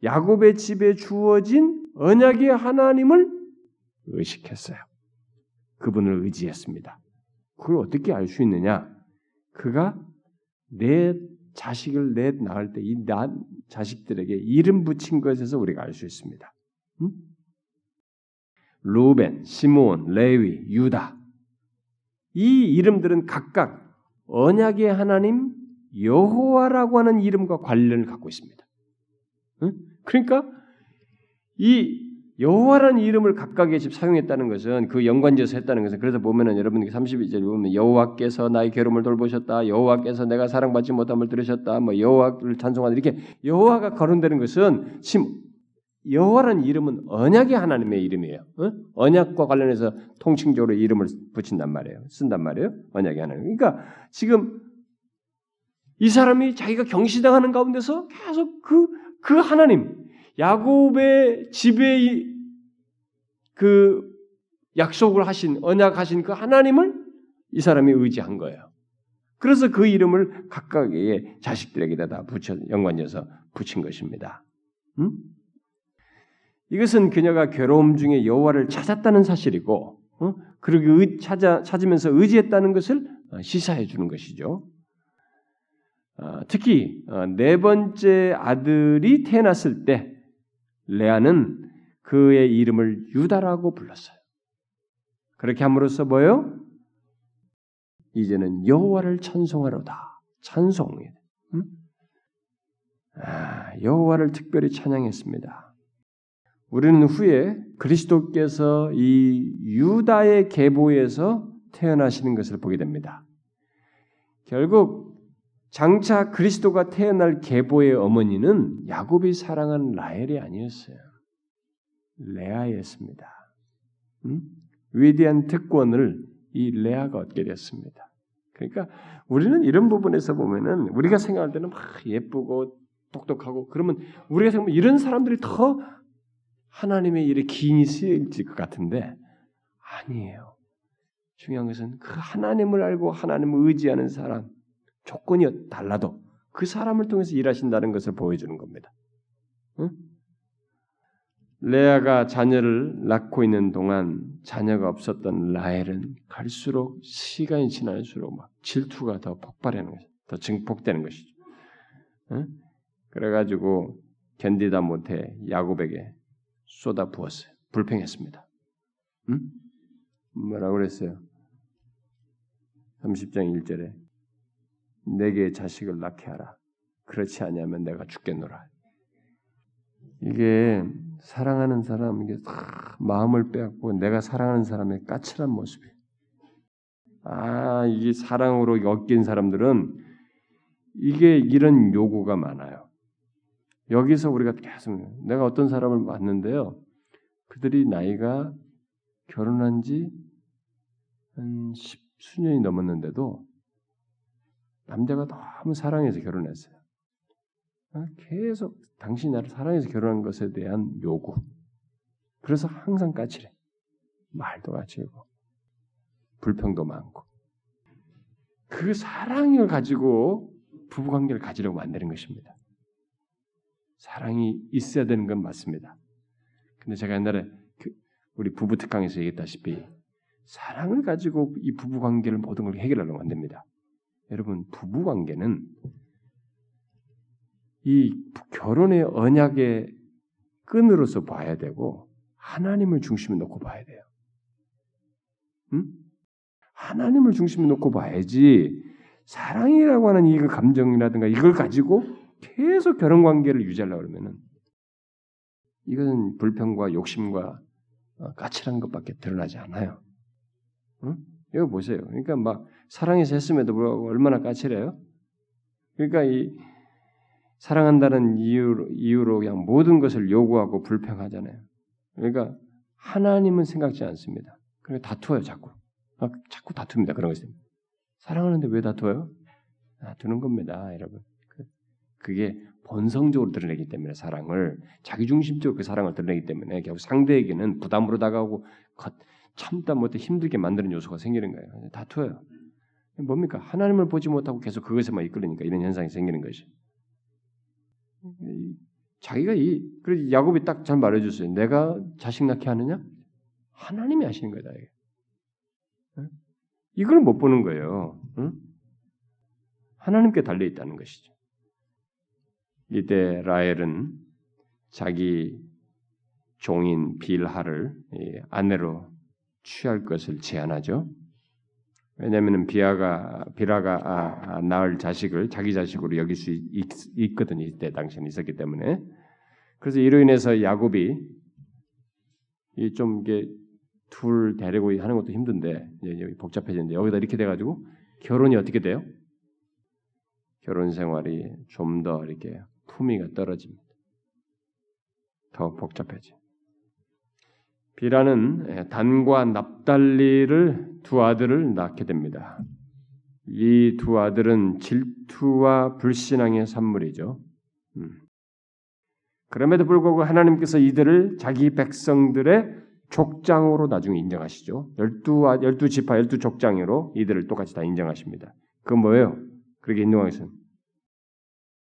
야곱의 집에 주어진 언약의 하나님을 의식했어요. 그분을 의지했습니다. 그걸 어떻게 알 수 있느냐? 그가 내 자식을 내 낳을 때 이 자식들에게 이름 붙인 것에서 우리가 알 수 있습니다. 음? 루벤, 시므온, 레위, 유다 이 이름들은 각각 언약의 하나님 여호와라고 하는 이름과 관련을 갖고 있습니다. 응? 그러니까 이 여호와라는 이름을 각각의 집 사용했다는 것은 그 연관지어서 했다는 것은 그래서 보면은 여러분 32절 보면 여호와께서 나의 괴로움을 돌보셨다. 여호와께서 내가 사랑받지 못함을 들으셨다. 뭐 여호와를 찬송하다 이렇게 여호와가 거론되는 것은 지금 여호와라는 이름은 언약의 하나님의 이름이에요. 어? 언약과 관련해서 통칭적으로 이름을 붙인단 말이에요. 쓴단 말이에요. 언약의 하나님. 그러니까 지금 이 사람이 자기가 경시당하는 가운데서 계속 그, 그 하나님, 야곱의 집에 그 약속을 하신, 언약하신 그 하나님을 이 사람이 의지한 거예요. 그래서 그 이름을 각각의 자식들에게다 다 붙여, 연관해서 붙인 것입니다. 음? 이것은 그녀가 괴로움 중에 여호와를 찾았다는 사실이고, 어? 그리고 찾아, 찾으면서 의지했다는 것을 시사해 주는 것이죠. 어, 특히 어, 네 번째 아들이 태어났을 때 레아는 그의 이름을 유다라고 불렀어요. 그렇게 함으로써 뭐요? 이제는 여호와를 찬송하로다. 찬송이. 음? 아, 여호와를 특별히 찬양했습니다. 우리는 후에 그리스도께서 이 유다의 계보에서 태어나시는 것을 보게 됩니다. 결국 장차 그리스도가 태어날 계보의 어머니는 야곱이 사랑한 라헬이 아니었어요. 레아였습니다. 음? 위대한 특권을 이 레아가 얻게 됐습니다. 그러니까 우리는 이런 부분에서 보면은 우리가 생각할 때는 막 예쁘고 똑똑하고 그러면 우리가 생각하면 이런 사람들이 더 하나님의 일에 기인이 쓰여질 것 같은데 아니에요. 중요한 것은 그 하나님을 알고 하나님을 의지하는 사람, 조건이 달라도 그 사람을 통해서 일하신다는 것을 보여주는 겁니다. 응? 레아가 자녀를 낳고 있는 동안 자녀가 없었던 라헬은 갈수록 시간이 지날수록 막 질투가 더 폭발하는 것이, 더 증폭되는 것이죠. 응? 그래가지고 견디다 못해 야곱에게 쏟아 부었어요. 불평했습니다. 응? 뭐라고 그랬어요? 30장 1절에 내게 자식을 낳게 하라. 그렇지 않으면 내가 죽겠노라. 이게 사랑하는 사람 이게 마음을 빼앗고 내가 사랑하는 사람의 까칠한 모습이. 아 이게 사랑으로 엮인 사람들은 이게 이런 요구가 많아요. 여기서 우리가 계속 내가 어떤 사람을 만는데요. 그들이 나이가 결혼한 지 한 십수년이 넘었는데도 남자가 너무 사랑해서 결혼했어요. 아, 계속 당신이 나를 사랑해서 결혼한 것에 대한 요구. 그래서 항상 까칠해. 말도 까칠고 불평도 많고 그 사랑을 가지고 부부 관계를 가지려고 만드는 것입니다. 사랑이 있어야 되는 건 맞습니다. 근데 제가 옛날에 그 우리 부부 특강에서 얘기했다시피 사랑을 가지고 이 부부 관계를 모든 걸 해결하려고 안 됩니다. 여러분 부부 관계는 이 결혼의 언약의 끈으로서 봐야 되고 하나님을 중심에 놓고 봐야 돼요. 응? 하나님을 중심에 놓고 봐야지 사랑이라고 하는 이 감정이라든가 이걸 가지고 계속 결혼 관계를 유지하려고 그러면은 이것은 불평과 욕심과 어, 까칠한 것밖에 드러나지 않아요. 응? 이거 보세요. 그러니까 막 사랑해서 했음에도 불구하고 얼마나 까칠해요? 그러니까 이 사랑한다는 이유로, 이유로 그냥 모든 것을 요구하고 불평하잖아요. 그러니까 하나님은 생각지 않습니다. 그러니까 다투어요, 자꾸. 아, 자꾸 다툽니다. 그런 것을. 사랑하는데 왜 다투어요? 다투는 겁니다, 여러분. 그, 그게 본성적으로 드러내기 때문에 사랑을 자기중심적으로 그 사랑을 드러내기 때문에 결국 상대에게는 부담으로 다가오고 참다 못해 힘들게 만드는 요소가 생기는 거예요. 다투어요. 뭡니까? 하나님을 보지 못하고 계속 그것에만 이끌리니까 이런 현상이 생기는 것이. 자기가 이 그래서 야곱이 딱 잘 말해줬어요. 내가 자식 낳게 하느냐? 하나님이 하시는 거다. 이걸 못 보는 거예요. 응? 하나님께 달려 있다는 것이죠. 이때 라헬은 자기 종인 빌하를 아내로 취할 것을 제안하죠. 왜냐하면 비아가 비라가 아, 아, 낳을 자식을 자기 자식으로 여길 수 있, 거든요 이때 당시에 있었기 때문에 그래서 이로 인해서 야곱이 이좀 이게 둘 데리고 하는 것도 힘든데 복잡해지는데 여기다 이렇게 돼가지고 결혼이 어떻게 돼요? 결혼 생활이 좀 더 이렇게 품위가 떨어집니다. 더 복잡해지. 비라는 단과 납달리를 두 아들을 낳게 됩니다. 이 두 아들은 질투와 불신앙의 산물이죠. 음. 그럼에도 불구하고 하나님께서 이들을 자기 백성들의 족장으로 나중에 인정하시죠. 열두 열두 지파 열두 족장으로 이들을 똑같이 다 인정하십니다. 그건 뭐예요? 그렇게 인정하는 것은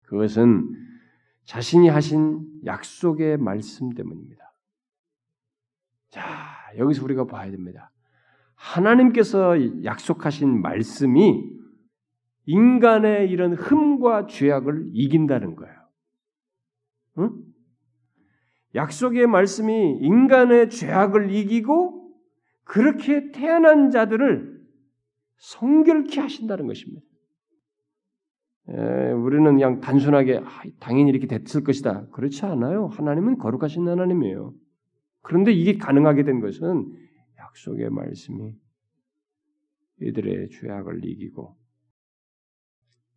그것은 자신이 하신 약속의 말씀 때문입니다. 자, 여기서 우리가 봐야 됩니다. 하나님께서 약속하신 말씀이 인간의 이런 흠과 죄악을 이긴다는 거예요. 응? 약속의 말씀이 인간의 죄악을 이기고 그렇게 태어난 자들을 성결케 하신다는 것입니다. 에, 우리는 그냥 단순하게 아, 당연히 이렇게 됐을 것이다. 그렇지 않아요. 하나님은 거룩하신 하나님이에요. 그런데 이게 가능하게 된 것은 약속의 말씀이 이들의 죄악을 이기고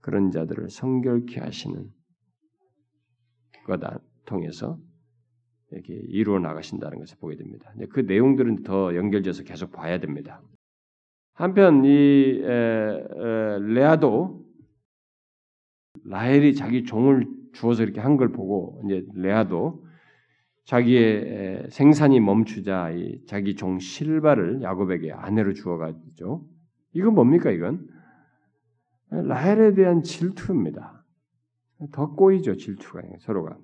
그런 자들을 성결케 하시는 것을 통해서 이렇게 이루어 나가신다는 것을 보게 됩니다. 그 내용들은 더 연결돼서 계속 봐야 됩니다. 한편 이 에, 에, 레아도 라헬이 자기 종을 주어서 이렇게 한 걸 보고 이제 레아도 자기의 생산이 멈추자 자기 종 실바를 야곱에게 아내로 주어가죠. 이건 뭡니까 이건? 라헬에 대한 질투입니다. 더 꼬이죠 질투가 서로가.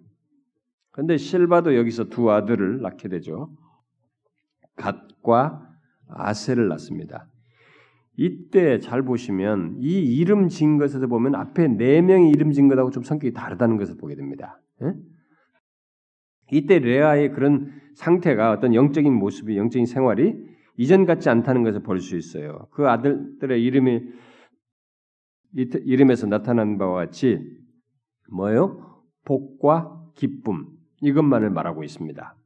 그런데 실바도 여기서 두 아들을 낳게 되죠. 갓과 아셀을 낳습니다. 이때 잘 보시면 이 이름 진 것에서 보면 앞에 네 명이 이름 진 것하고 좀 성격이 다르다는 것을 보게 됩니다. 예? 이때 레아의 그런 상태가 어떤 영적인 모습이 영적인 생활이 이전 같지 않다는 것을 볼 수 있어요. 그 아들들의 이름이 이름에서 나타난 바와 같이 뭐요? 복과 기쁨 이것만을 말하고 있습니다.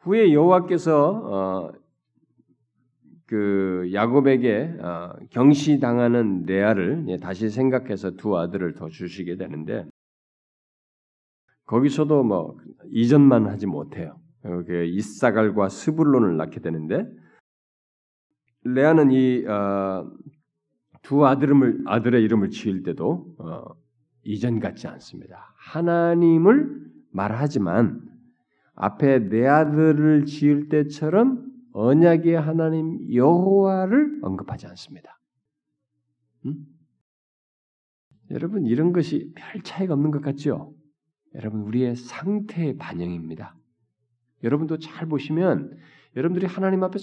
후에 여호와께서 어, 그 야곱에게 어, 경시당하는 레아를 예, 다시 생각해서 두 아들을 더 주시게 되는데 거기서도 뭐 이전만 하지 못해요. 그 이사갈과 스불론을 낳게 되는데 레아는 이두 어, 아들을 아들의 이름을 지을 때도 어, 이전 같지 않습니다. 하나님을 말하지만 앞에 내 아들을 지을 때처럼 언약의 하나님 여호와를 언급하지 않습니다. 음? 여러분 이런 것이 별 차이가 없는 것 같죠? 여러분 우리의 상태의 반영입니다. 여러분도 잘 보시면 여러분들이 하나님 앞에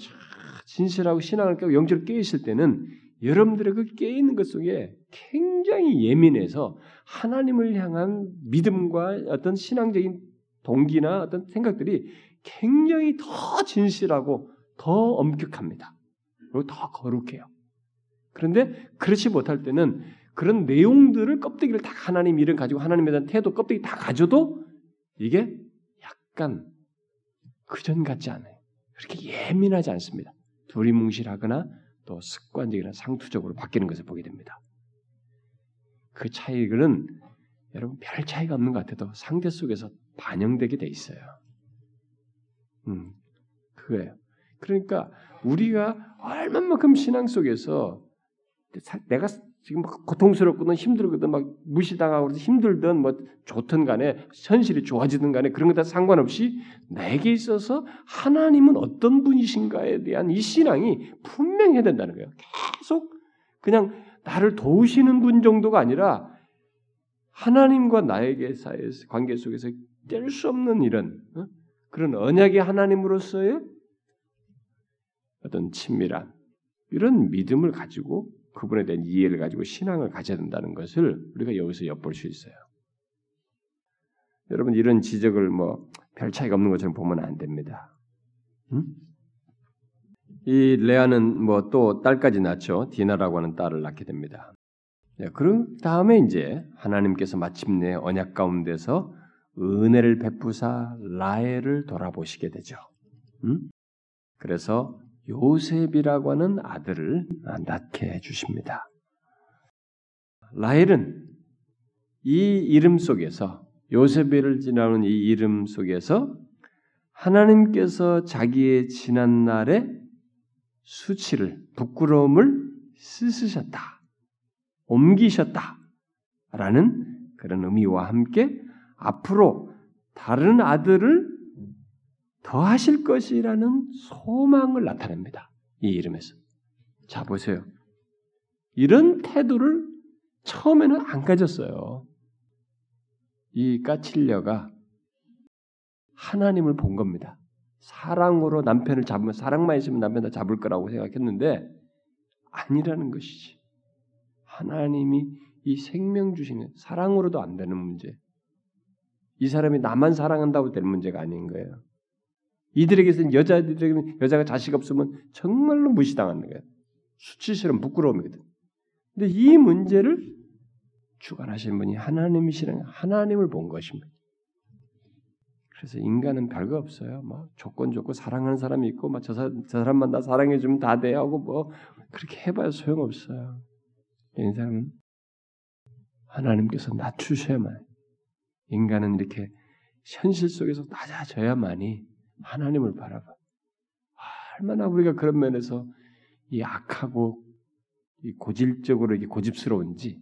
진실하고 신앙을 깨고 영적으로 깨 있을 때는 여러분들의 그 깨 있는 것 속에 굉장히 예민해서 하나님을 향한 믿음과 어떤 신앙적인 동기나 어떤 생각들이 굉장히 더 진실하고 더 엄격합니다. 그리고 더 거룩해요. 그런데 그렇지 못할 때는 그런 내용들을 껍데기를 다 하나님 이름 가지고 하나님에 대한 태도 껍데기 다 가져도 이게 약간 그전 같지 않아요. 그렇게 예민하지 않습니다. 두리뭉실하거나 또 습관적이나 상투적으로 바뀌는 것을 보게 됩니다. 그 차이들은 여러분 별 차이가 없는 것 같아도 상대 속에서 반영되게 돼 있어요. 음, 그거예요. 그러니까 우리가 얼마만큼 신앙 속에서 내가 지금 고통스럽거든 힘들거든 막 무시당하고 힘들든 뭐 좋든 간에 현실이 좋아지든 간에 그런 것다 상관없이 내게 있어서 하나님은 어떤 분이신가에 대한 이 신앙이 분명해야 된다는 거예요. 계속 그냥 나를 도우시는 분 정도가 아니라 하나님과 나에게 사이의 관계 속에서 뗄 수 없는 이런 어? 그런 언약의 하나님으로서의 어떤 친밀한 이런 믿음을 가지고 그분에 대한 이해를 가지고 신앙을 가져야 된다는 것을 우리가 여기서 엿볼 수 있어요. 여러분 이런 지적을 뭐 별 차이가 없는 것처럼 보면 안 됩니다. 음? 이 레아는 뭐 또 딸까지 낳죠. 디나라고 하는 딸을 낳게 됩니다. 네, 그런 다음에 이제 하나님께서 마침내 언약 가운데서 은혜를 베푸사 라엘을 돌아보시게 되죠. 음? 그래서 요셉이라고 하는 아들을 낳게 해주십니다. 라헬은 이 이름 속에서 요셉을 지나는 이 이름 속에서 하나님께서 자기의 지난 날의 수치를 부끄러움을 쓰으셨다, 옮기셨다라는 그런 의미와 함께 앞으로 다른 아들을 더 하실 것이라는 소망을 나타냅니다. 이 이름에서. 자, 보세요. 이런 태도를 처음에는 안 가졌어요. 이 까칠려가 하나님을 본 겁니다. 사랑으로 남편을 잡으면 사랑만 있으면 남편 다 잡을 거라고 생각했는데 아니라는 것이지. 하나님이 이 생명 주시는 사랑으로도 안 되는 문제. 이 사람이 나만 사랑한다고 될 문제가 아닌 거예요. 이들에게서는 여자들에게는 여자가 자식 없으면 정말로 무시당하는 거예요. 수치스러운 부끄러움이거든. 근데 이 문제를 주관하신 분이 하나님이시라는 하나님을 본 것입니다. 그래서 인간은 별거 없어요. 뭐 조건 좋고 사랑하는 사람이 있고 막저 저 사람만 나 사랑해 주면 다 돼 하고 뭐 그렇게 해봐야 소용 없어요. 이 사람은 하나님께서 낮추셔야만 인간은 이렇게 현실 속에서 낮아져야만이 하나님을 바라봐. 얼마나 우리가 그런 면에서 이 악하고 이 고질적으로 이게 고집스러운지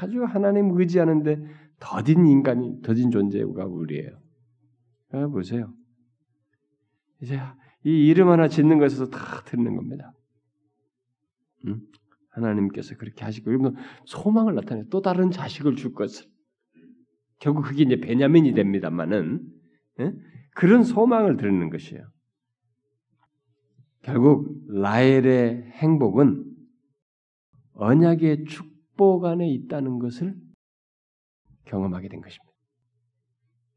아주 하나님 의지하는데 더딘 인간이 더딘 존재가 우리예요. 아, 보세요. 이제 이 이름 하나 짓는 것에서 다 듣는 겁니다. 음? 하나님께서 그렇게 하시고 여러분 소망을 나타내 또 다른 자식을 줄 것을 결국 그게 이제 베냐민이 됩니다만은 예? 그런 소망을 드리는 것이에요. 결국 라헬의 행복은 언약의 축복 안에 있다는 것을 경험하게 된 것입니다.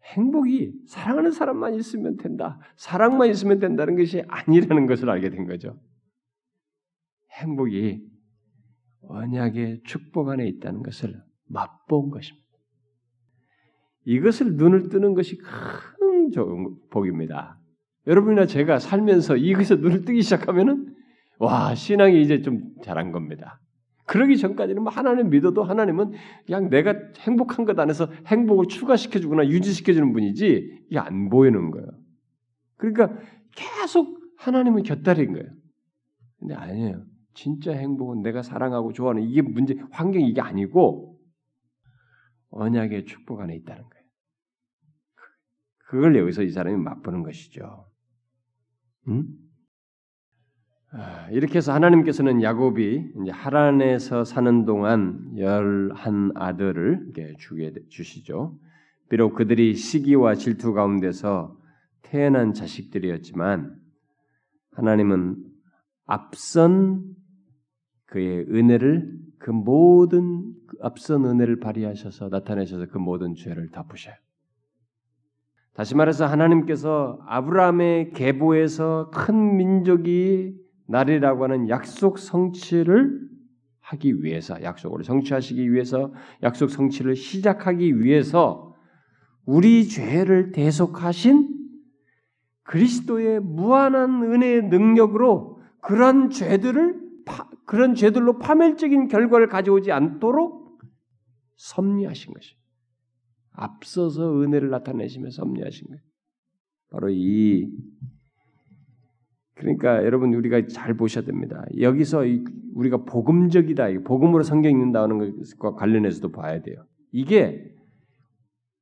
행복이 사랑하는 사람만 있으면 된다. 사랑만 있으면 된다는 것이 아니라는 것을 알게 된 거죠. 행복이 언약의 축복 안에 있다는 것을 맛본 것입니다. 이것을 눈을 뜨는 것이 큰 좋은 복입니다. 여러분이나 제가 살면서 이것에 눈을 뜨기 시작하면은 와 신앙이 이제 좀 잘한 겁니다. 그러기 전까지는 뭐 하나님 믿어도 하나님은 그냥 내가 행복한 것 안에서 행복을 추가시켜 주거나 유지시켜 주는 분이지 이게 안 보이는 거예요. 그러니까 계속 하나님은 곁다리인 거예요. 근데 아니에요. 진짜 행복은 내가 사랑하고 좋아하는 이게 문제, 환경이 이게 아니고 언약의 축복 안에 있다는 거예요. 그걸 여기서 이 사람이 맛보는 것이죠. 음? 아, 이렇게 해서 하나님께서는 야곱이 이제 하란에서 사는 동안 열한 아들을 주게 주시죠. 비록 그들이 시기와 질투 가운데서 태어난 자식들이었지만 하나님은 앞선 그의 은혜를 그 모든 그 앞선 은혜를 발휘하셔서 나타내셔서 그 모든 죄를 덮으셔요. 다시 말해서 하나님께서 아브라함의 계보에서 큰 민족이 날이라고 하는 약속 성취를 하기 위해서 약속을 성취하시기 위해서 약속 성취를 시작하기 위해서 우리 죄를 대속하신 그리스도의 무한한 은혜의 능력으로 그런 죄들을 그런 죄들로 파멸적인 결과를 가져오지 않도록 섭리하신 것이 앞서서 은혜를 나타내시며 섭리하신 거예요. 바로 이 그러니까 여러분 우리가 잘 보셔야 됩니다. 여기서 우리가 복음적이다, 복음으로 성경 읽는다는 것과 관련해서도 봐야 돼요. 이게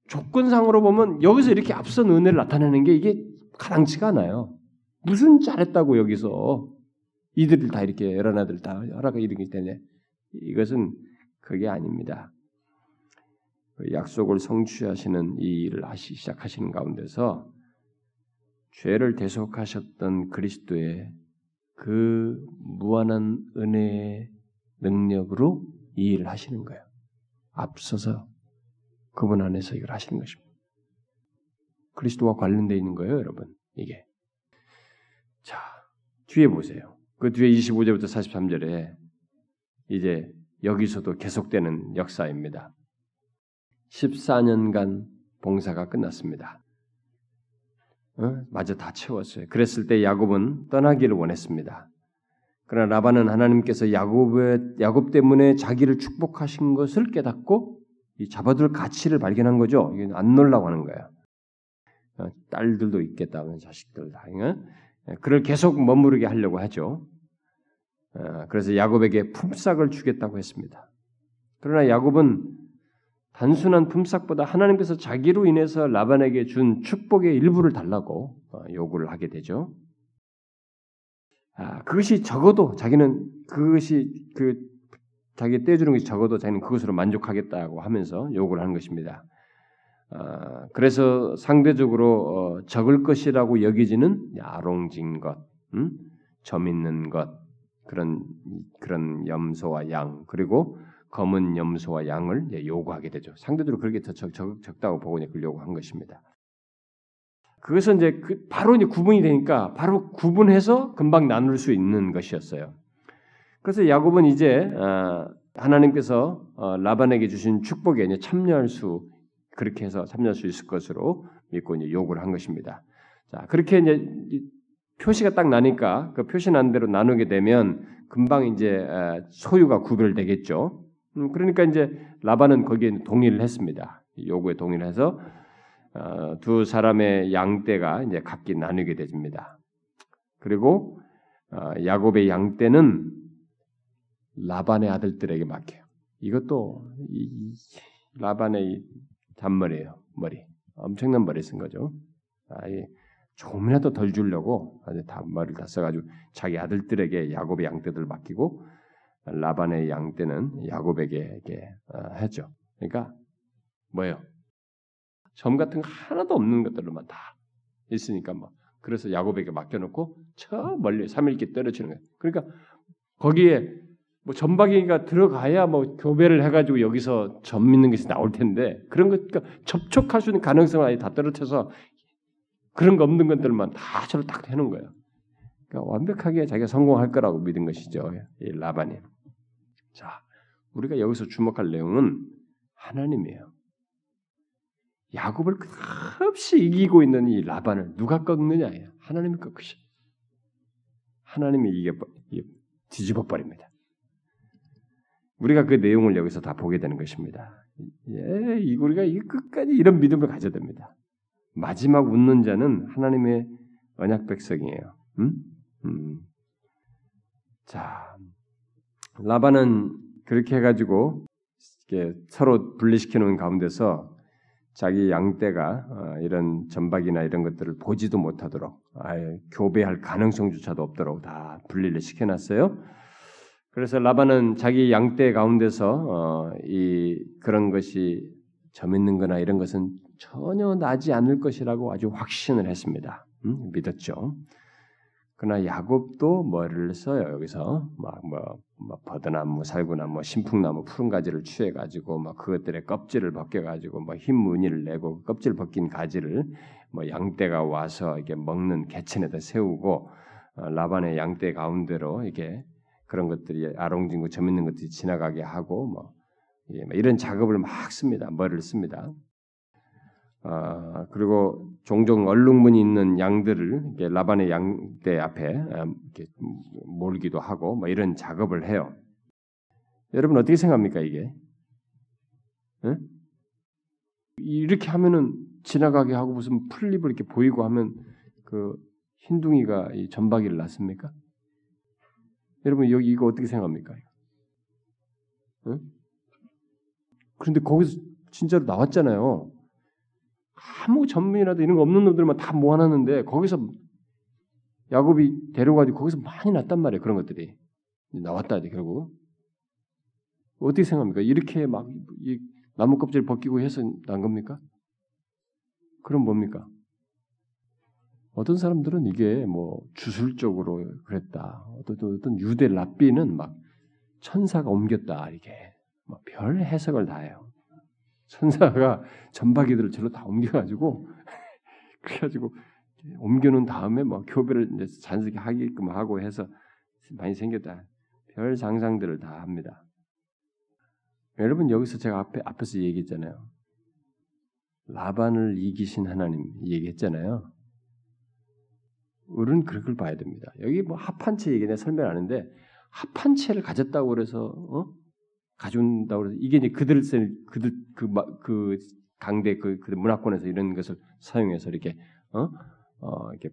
조건상으로 보면 여기서 이렇게 앞선 은혜를 나타내는 게 이게 가당치가 않아요. 무슨 잘했다고 여기서 이들을 다 이렇게 여러 아들 다 허락을 이르기 때문에 이것은 그게 아닙니다. 그 약속을 성취하시는 이 일을 하시 시작하시는 가운데서 죄를 대속하셨던 그리스도의 그 무한한 은혜의 능력으로 이 일을 하시는 거예요. 앞서서 그분 안에서 이걸 하시는 것입니다. 그리스도와 관련되어 있는 거예요, 여러분. 이게. 자, 뒤에 보세요. 그 뒤에 25절부터 43절에 이제 여기서도 계속되는 역사입니다. 14년간 봉사가 끝났습니다. 어? 마저 다 채웠어요. 그랬을 때 야곱은 떠나기를 원했습니다. 그러나 라반은 하나님께서 야곱의 야곱 때문에 자기를 축복하신 것을 깨닫고 이 잡아둘 가치를 발견한 거죠. 이게 안 놀라고 하는 거예요. 어, 딸들도 있겠다는 자식들 다. 예, 그를 계속 머무르게 하려고 하죠. 어, 그래서 야곱에게 품삯을 주겠다고 했습니다. 그러나 야곱은 단순한 품삯보다 하나님께서 자기로 인해서 라반에게 준 축복의 일부를 달라고 어, 요구를 하게 되죠. 아, 그것이 적어도 자기는 그것이 그 자기 떼주는 것이 적어도 자기는 그것으로 만족하겠다고 하면서 요구를 하는 것입니다. 아, 그래서 상대적으로 어, 적을 것이라고 여기지는 아롱진 것, 음? 점 있는 것 그런 그런 염소와 양 그리고 검은 염소와 양을 요구하게 되죠. 상대적으로 그렇게 더 적, 적, 적다고 보고 그걸 요구한 것입니다. 그것은 이제 그 바로 이제 구분이 되니까 바로 구분해서 금방 나눌 수 있는 것이었어요. 그래서 야곱은 이제 어, 하나님께서 어, 라반에게 주신 축복에 이제 참여할 수 그렇게 해서 참여할 수 있을 것으로 믿고 이제 요구를 한 것입니다. 자 그렇게 이제 표시가 딱 나니까 그 표시 난 대로 나누게 되면 금방 이제 소유가 구별되겠죠. 음, 그러니까 이제 라반은 거기에 동의를 했습니다. 요구에 동의를 해서 어, 두 사람의 양떼가 이제 각기 나누게 됩니다. 그리고 어, 야곱의 양떼는 라반의 아들들에게 맡겨요. 이것도 라반의 잔머리예요. 머리. 엄청난 머리 쓴 거죠. 아예 조금이라도 덜 주려고 다 머리를 다 써가지고 자기 아들들에게 야곱의 양떼들 맡기고 라반의 양떼는 야곱에게 어, 했죠. 그러니까 뭐예요? 점 같은 거 하나도 없는 것들로만 다 있으니까 뭐 그래서 야곱에게 맡겨놓고 저 멀리 삼일기 떨어지는 거예요. 그러니까 거기에 뭐 점박이가 들어가야 뭐 교배를 해가지고 여기서 점 믿는 것이 나올 텐데 그런 것 그러니까 접촉할 수 있는 가능성을 아예 다 떨어뜨려서 그런 거 없는 것들만 다 저를 딱 해놓은 거예요. 그러니까 완벽하게 자기가 성공할 거라고 믿은 것이죠. 이 라반이. 자, 우리가 여기서 주목할 내용은 하나님이에요. 야곱을 끝없이 이기고 있는 이 라반을 누가 꺾느냐? 하나님이 꺾으셔. 하나님이 이게 뒤집어 버립니다. 우리가 그 내용을 여기서 다 보게 되는 것입니다. 예, 이 우리가 이 끝까지 이런 믿음을 가져야 됩니다. 마지막 웃는 자는 하나님의 언약 백성이에요. 음? 음. 자, 라반은 그렇게 해가지고 서로 분리시켜 놓은 가운데서 자기 양떼가 어, 이런 전박이나 이런 것들을 보지도 못하도록 아예 교배할 가능성조차도 없도록 다 분리를 시켜놨어요. 그래서 라반은 자기 양떼 가운데서 어, 이 그런 것이 점 있는거나 이런 것은 전혀 나지 않을 것이라고 아주 확신을 했습니다. 음, 믿었죠. 그러나 야곱도 뭐를 써요 여기서 막뭐 뭐 버드나무, 살구나무, 신풍나무, 푸른 가지를 취해 가지고 뭐 그것들의 껍질을 벗겨 가지고 뭐흰 무늬를 내고 껍질 벗긴 가지를 뭐 양떼가 와서 이게 먹는 개천에다 세우고 어, 라반의 양떼 가운데로 이게 그런 것들이 아롱진구 점 있는 것들이 지나가게 하고 뭐, 예, 뭐 이런 작업을 막 씁니다. 머리를 씁니다. 아, 그리고 종종 얼룩무늬 있는 양들을 라반의 양대 앞에 아, 몰기도 하고 뭐 이런 작업을 해요. 여러분 어떻게 생각합니까 이게? 응? 이렇게 하면은 지나가게 하고 무슨 풀립을 이렇게 보이고 하면 그 흰둥이가 이 전박이를 낳습니까? 여러분 여기 이거 어떻게 생각합니까? 응? 그런데 거기서 진짜로 나왔잖아요. 아무 전문이라도 이런 거 없는 놈들만 다 모아놨는데 거기서 야곱이 데려가지고 거기서 많이 났단 말이에요. 그런 것들이 나왔다 이제 결국 어떻게 생각합니까? 이렇게 막 나무 껍질 벗기고 해서 난 겁니까? 그럼 뭡니까? 어떤 사람들은 이게 뭐 주술적으로 그랬다. 어떤 어떤 유대 랍비는 막 천사가 옮겼다 이게 별 해석을 다 해요. 천사가 전박이들을 저로 다 옮겨가지고 그래가지고 옮겨놓은 다음에 뭐 교배를 이제 잔뜩 하게끔 하고 해서 많이 생겼다. 별 상상들을 다 합니다. 여러분 여기서 제가 앞에 앞에서 얘기했잖아요. 라반을 이기신 하나님 얘기했잖아요. 우리는 그걸 봐야 됩니다. 여기 뭐 합한 채 얘기 내 설명하는데 합한 채를 가졌다고 그래서 어? 가져온다고 그래서 이게 이제 그들 그들 그, 그 강대 그, 그 문화권에서 이런 것을 사용해서 이렇게 어? 어 이렇게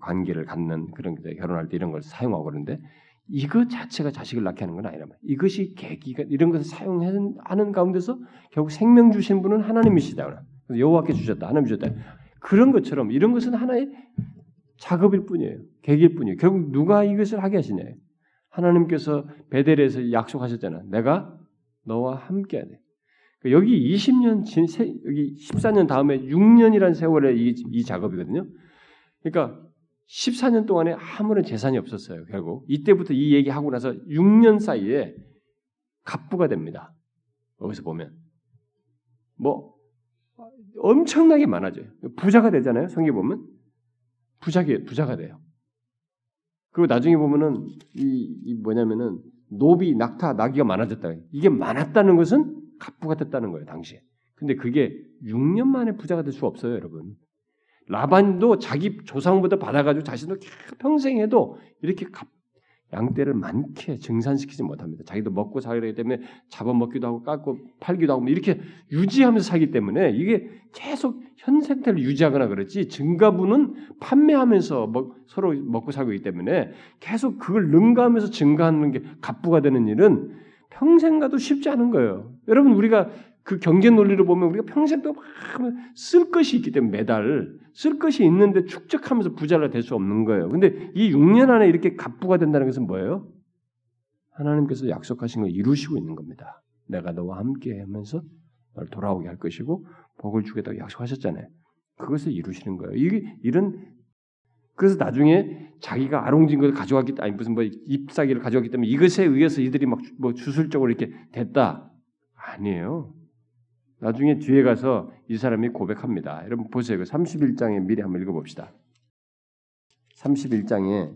관계를 갖는 그런 결혼할 때 이런 걸 사용하고 그러는데 이거 자체가 자식을 낳게 하는 건 아니란 말이야. 이것이 계기가 이런 것을 사용하는 가운데서 결국 생명 주신 분은 하나님이시다. 여호와께 주셨다. 하나님 주셨다. 그런 것처럼 이런 것은 하나의 작업일 뿐이에요. 계기일 뿐이에요. 결국 누가 이것을 하게 하시냐? 하나님께서 베델에서 약속하셨잖아. 내가 너와 함께 하네. 그러니까 여기 20년 진 여기 14년 다음에 6년이라는 세월에 이, 이 작업이거든요. 그러니까 14년 동안에 아무런 재산이 없었어요. 결국 이때부터 이 얘기하고 나서 6년 사이에 갑부가 됩니다. 여기서 보면 뭐 엄청나게 많아져요. 부자가 되잖아요. 성경 보면 부자게 부자가 돼요. 그리고 나중에 보면은 이, 이 뭐냐면은 노비, 낙타, 나귀가 많아졌다. 이게 많았다는 것은 갑부가 됐다는 거예요 당시에. 근데 그게 6년 만에 부자가 될 수 없어요, 여러분. 라반도 자기 조상부터 받아가지고 자신도 평생 해도 이렇게 양떼를 많게 증산시키지 못합니다. 자기도 먹고 살기 때문에 잡아먹기도 하고 깎고 팔기도 하고 뭐 이렇게 유지하면서 살기 때문에 이게 계속 현 상태를 유지하거나 그렇지 증가분은 판매하면서 먹, 서로 먹고 살고 있기 때문에 계속 그걸 능가하면서 증가하는 게 갑부가 되는 일은 평생 가도 쉽지 않은 거예요. 여러분 우리가 그 경제 논리를 보면 우리가 평생 또막쓸 것이 있기 때문에 매달 쓸 것이 있는데 축적하면서 부자가 될 수 없는 거예요. 근데 이 6년 안에 이렇게 갑부가 된다는 것은 뭐예요? 하나님께서 약속하신 걸 이루시고 있는 겁니다. 내가 너와 함께 하면서 널 돌아오게 할 것이고 복을 주겠다고 약속하셨잖아요. 그것을 이루시는 거예요. 이게 이런 그래서 나중에 자기가 아롱진 것을 가져왔기 아니 무슨 뭐 잎사귀를 가져왔기 때문에 이것에 의해서 이들이 막 뭐 주술적으로 이렇게 됐다 아니에요. 나중에 뒤에 가서 이 사람이 고백합니다. 여러분 보세요. 그 31장에 미리 한번 읽어봅시다. 31장에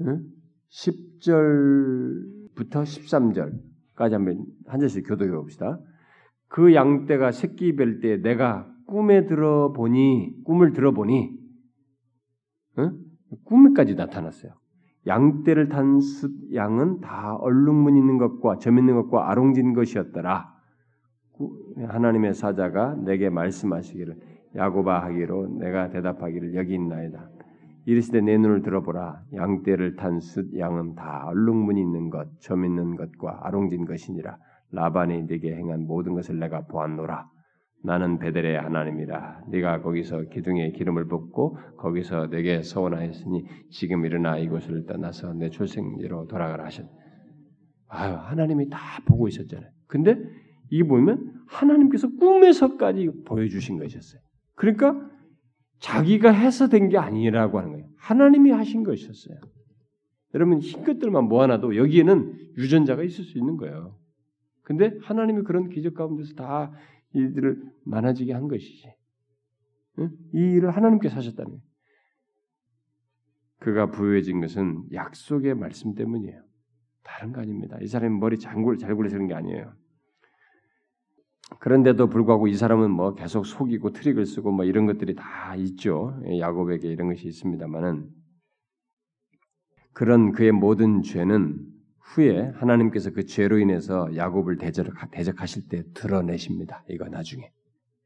응? 10절부터 13절까지 한번 한 절씩 교독해 봅시다. 그 양떼가 새끼 뵐 때 내가 꿈에 들어보니 꿈을 들어보니 응? 꿈에까지 나타났어요. 양떼를 탄 양은 다 얼룩문 있는 것과 점 있는 것과 아롱진 것이었더라. 하나님의 사자가 내게 말씀하시기를 야고바 하기로 내가 대답하기를 여기 있나이다. 이르시되 내 눈을 들어보라 양떼를 탄 숫 양은 다 얼룩무늬 있는 것, 점 있는 것과 아롱진 것이니라 라반이 네게 행한 모든 것을 내가 보았노라. 나는 베델의 하나님이라. 네가 거기서 기둥에 기름을 붓고 거기서 내게 서원하였으니 지금 일어나 이곳을 떠나서 내 출생지로 돌아가라 하셨. 아유 하나님이 다 보고 있었잖아요. 근데 이게 보면 하나님께서 꿈에서까지 보여주신 것이었어요. 그러니까 자기가 해서 된 게 아니라고 하는 거예요. 하나님이 하신 것이었어요. 여러분 흰 것들만 모아놔도 여기에는 유전자가 있을 수 있는 거예요. 근데 하나님이 그런 기적 가운데서 다 이들을 많아지게 한 것이지. 이 일을 하나님께서 거예요. 그가 부유해진 것은 약속의 말씀 때문이에요. 다른 거 아닙니다. 이 사람이 머리 장굴 잘 굴려서 그런 게 아니에요. 그런데도 불구하고 이 사람은 뭐 계속 속이고 트릭을 쓰고 뭐 이런 것들이 다 있죠. 예, 야곱에게 이런 것이 있습니다만은 그런 그의 모든 죄는 후에 하나님께서 그 죄로 인해서 야곱을 대적 하실 때 드러내십니다. 이거 나중에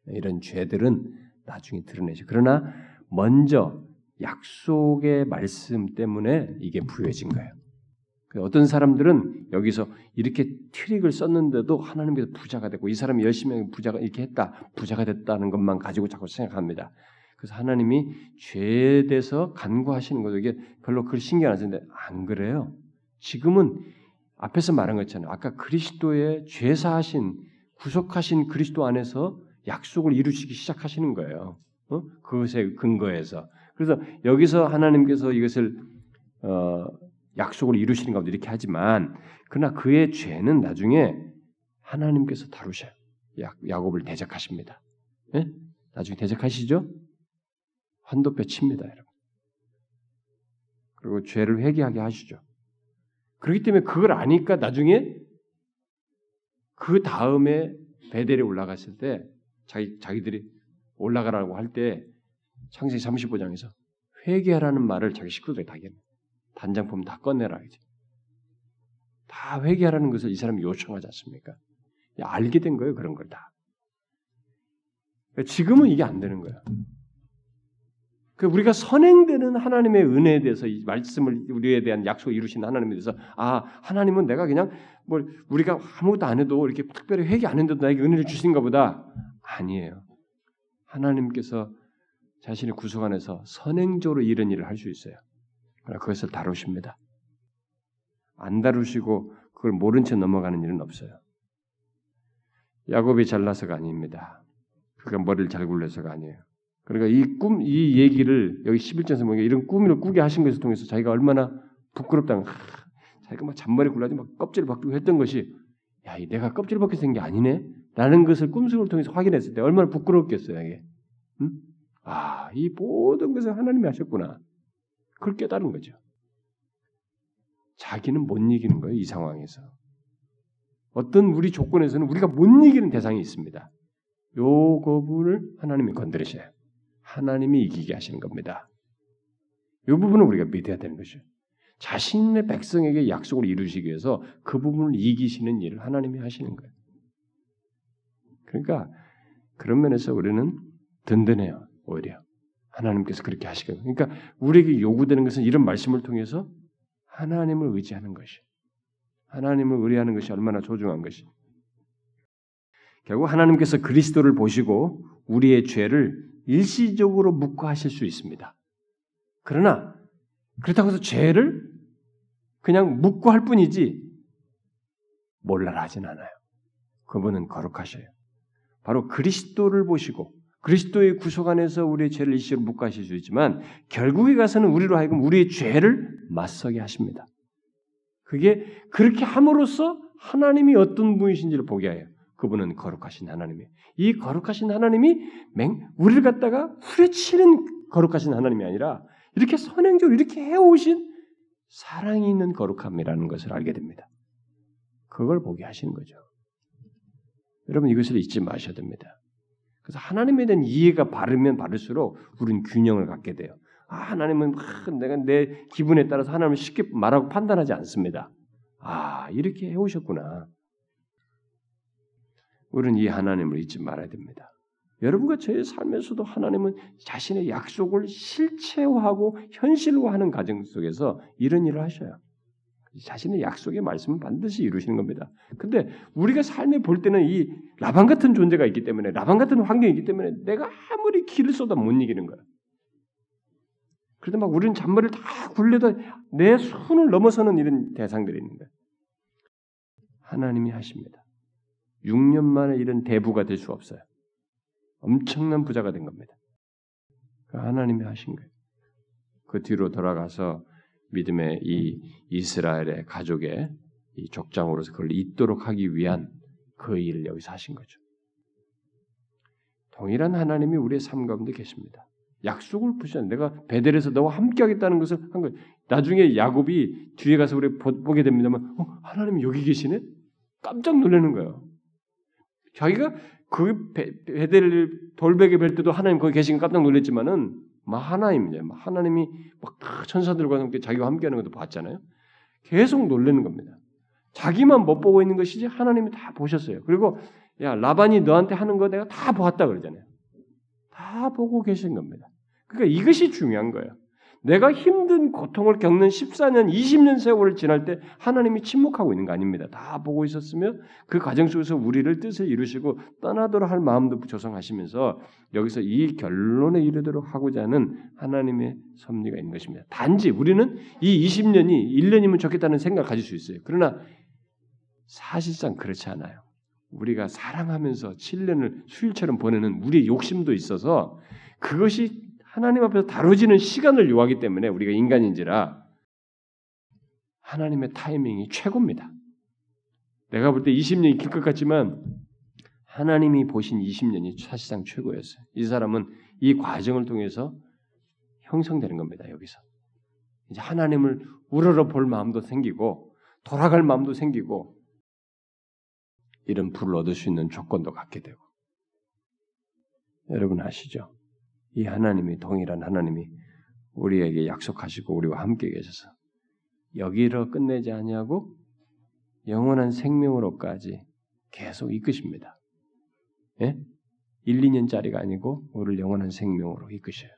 이런 죄들은 나중에 드러내시. 그러나 먼저 약속의 말씀 때문에 이게 부여진 거예요. 그 어떤 사람들은 여기서 이렇게 트릭을 썼는데도 하나님께서 부자가 됐고 이 사람이 열심히 부자가 이렇게 했다 부자가 됐다는 것만 가지고 자꾸 생각합니다. 그래서 하나님이 죄에 대해서 간구하시는 거죠. 이게 별로 그걸 신경 안 쓰는데 안 그래요. 지금은 앞에서 말한 것처럼 아까 그리스도의 죄사하신 구속하신 그리스도 안에서 약속을 이루시기 시작하시는 거예요. 어? 그것에 근거해서 그래서 여기서 하나님께서 이것을 어, 약속을 이루시는 가운데 이렇게 하지만 그러나 그의 죄는 나중에 하나님께서 다루셔요. 야, 야곱을 대적하십니다. 네? 나중에 대적하시죠? 환도뼈 칩니다, 여러분. 그리고 죄를 회개하게 하시죠. 그렇기 때문에 그걸 아니까 나중에 그 다음에 베델에 올라갔을 때 자기 자기들이 올라가라고 할 때 창세기 35장에서 회개하라는 말을 자기 식구들에게 다 얘기합니다. 단장품 다 꺼내라 이제. 다 회개하라는 것을 이 사람이 요청하지 않습니까? 알게 된 거예요 그런 걸 다. 지금은 이게 안 되는 거야. 그 우리가 선행되는 하나님의 은혜에 대해서 이 말씀을 우리에 대한 약속을 이루신 하나님에 대해서 아 하나님은 내가 그냥 뭐 우리가 아무것도 안 해도 이렇게 특별히 회개 안 했는데도 나에게 은혜를 주신가 보다 아니에요. 하나님께서 자신의 구속 안에서 선행적으로 이런 일을 할 수 있어요. 그것을 다루십니다. 안 다루시고 그걸 모른 채 넘어가는 일은 없어요. 야곱이 잘나서가 아닙니다. 그가 머리를 잘 굴려서가 아니에요. 그러니까 이 꿈, 이 얘기를 여기 11절에서 보니까 이런 꿈을 꾸게 하신 것을 통해서 자기가 얼마나 부끄럽다는, 하, 자기가 막 잔머리 굴라지 막 껍질을 벗기고 했던 것이, 야, 내가 껍질 벗게 된 게 아니네? 라는 것을 꿈속을 통해서 확인했을 때 얼마나 부끄럽겠어요, 이게. 응? 아, 이 모든 것을 하나님이 하셨구나. 그걸 깨달은 거죠. 자기는 못 이기는 거예요, 이 상황에서. 어떤 우리 조건에서는 우리가 못 이기는 대상이 있습니다. 요 거부를 하나님이 건드리셔요. 하나님이 이기게 하시는 겁니다. 이 부분을 우리가 믿어야 되는 것이죠. 자신의 백성에게 약속을 이루시기 위해서 그 부분을 이기시는 일을 하나님이 하시는 거예요. 그러니까 그런 면에서 우리는 든든해요. 오히려 하나님께서 그렇게 하시거든요. 그러니까 우리에게 요구되는 것은 이런 말씀을 통해서 하나님을 의지하는 것이, 하나님을 의뢰하는 것이 얼마나 소중한 것이. 결국 하나님께서 그리스도를 보시고 우리의 죄를 일시적으로 묵과하실 수 있습니다. 그러나 그렇다고 해서 죄를 그냥 묵과할 뿐이지 몰라라 하진 않아요. 그분은 거룩하셔요. 바로 그리스도를 보시고 그리스도의 구속 안에서 우리의 죄를 일시로 묵과하실 수 있지만 결국에 가서는 우리로 하여금 우리의 죄를 맞서게 하십니다. 그게 그렇게 함으로써 하나님이 어떤 분이신지를 보게 해요. 그분은 거룩하신 하나님이에요. 이 거룩하신 하나님이 맹 우리를 갖다가 후려치는 거룩하신 하나님이 아니라 이렇게 선행적으로 이렇게 해오신 사랑이 있는 거룩함이라는 것을 알게 됩니다. 그걸 보게 하시는 거죠. 여러분 이것을 잊지 마셔야 됩니다. 그래서 하나님에 대한 이해가 바르면 바를수록 우리는 균형을 갖게 돼요. 아, 하나님은 아, 내가 내 기분에 따라서 하나님을 쉽게 말하고 판단하지 않습니다. 아 이렇게 해오셨구나. 우리는 이 하나님을 잊지 말아야 됩니다. 여러분과 저의 삶에서도 하나님은 자신의 약속을 실체화하고 현실화하는 과정 속에서 이런 일을 하셔요. 자신의 약속의 말씀은 반드시 이루시는 겁니다. 근데 우리가 삶에 볼 때는 이 라반 같은 존재가 있기 때문에 라반 같은 환경이 있기 때문에 내가 아무리 길을 쏟아 못 이기는 거야. 그런데 막 우리는 잔머리를 다 굴려도 내 손을 넘어서는 이런 대상들이 있는 거야. 하나님이 하십니다. 6년 만에 이런 대부가 될 수 없어요. 엄청난 부자가 된 겁니다. 그 하나님이 하신 거예요. 그 뒤로 돌아가서 믿음의 이 이스라엘의 가족의 이 족장으로서 그걸 잇도록 하기 위한 그 일을 여기서 하신 거죠. 동일한 하나님이 우리의 삶 가운데 계십니다. 약속을 부시는 내가 베델에서 너와 함께하겠다는 것을 한 거예요. 나중에 야곱이 뒤에 가서 우리 보게 됩니다만 어, 하나님이 여기 계시네? 깜짝 놀라는 거예요. 자기가 그 베델 돌베개 뵐 때도 하나님 거기 계신 깜짝 놀랐지만은 막 하나님이죠. 하나님이 막 천사들과 함께 자기와 함께하는 것도 봤잖아요. 계속 놀라는 겁니다. 자기만 못 보고 있는 것이지 하나님이 다 보셨어요. 그리고 야 라반이 너한테 하는 거 내가 다 보았다 그러잖아요. 다 보고 계신 겁니다. 그러니까 이것이 중요한 거예요. 내가 힘든 고통을 겪는 14년, 20년 세월을 지날 때 하나님이 침묵하고 있는 거 아닙니다. 다 보고 있었으며 그 과정 속에서 우리를 뜻을 이루시고 떠나도록 할 마음도 조성하시면서 여기서 이 결론에 이르도록 하고자 하는 하나님의 섭리가 있는 것입니다. 단지 우리는 이 20년이 1년이면 좋겠다는 생각을 가질 수 있어요. 그러나 사실상 그렇지 않아요. 우리가 사랑하면서 7년을 수일처럼 보내는 우리의 욕심도 있어서 그것이 하나님 앞에서 다뤄지는 시간을 요하기 때문에 우리가 인간인지라 하나님의 타이밍이 최고입니다. 내가 볼 때 20년이 길 것 같지만 하나님이 보신 20년이 사실상 최고였어요. 이 사람은 이 과정을 통해서 형성되는 겁니다. 여기서 이제 하나님을 우러러 볼 마음도 생기고 돌아갈 마음도 생기고 이런 불을 얻을 수 있는 조건도 갖게 되고 여러분 아시죠? 이 하나님이 동일한 하나님이 우리에게 약속하시고 우리와 함께 계셔서 여기로 끝내지 아니하고 영원한 생명으로까지 계속 이끄십니다. 예? 1, 2년짜리가 아니고 우리를 영원한 생명으로 이끄셔요.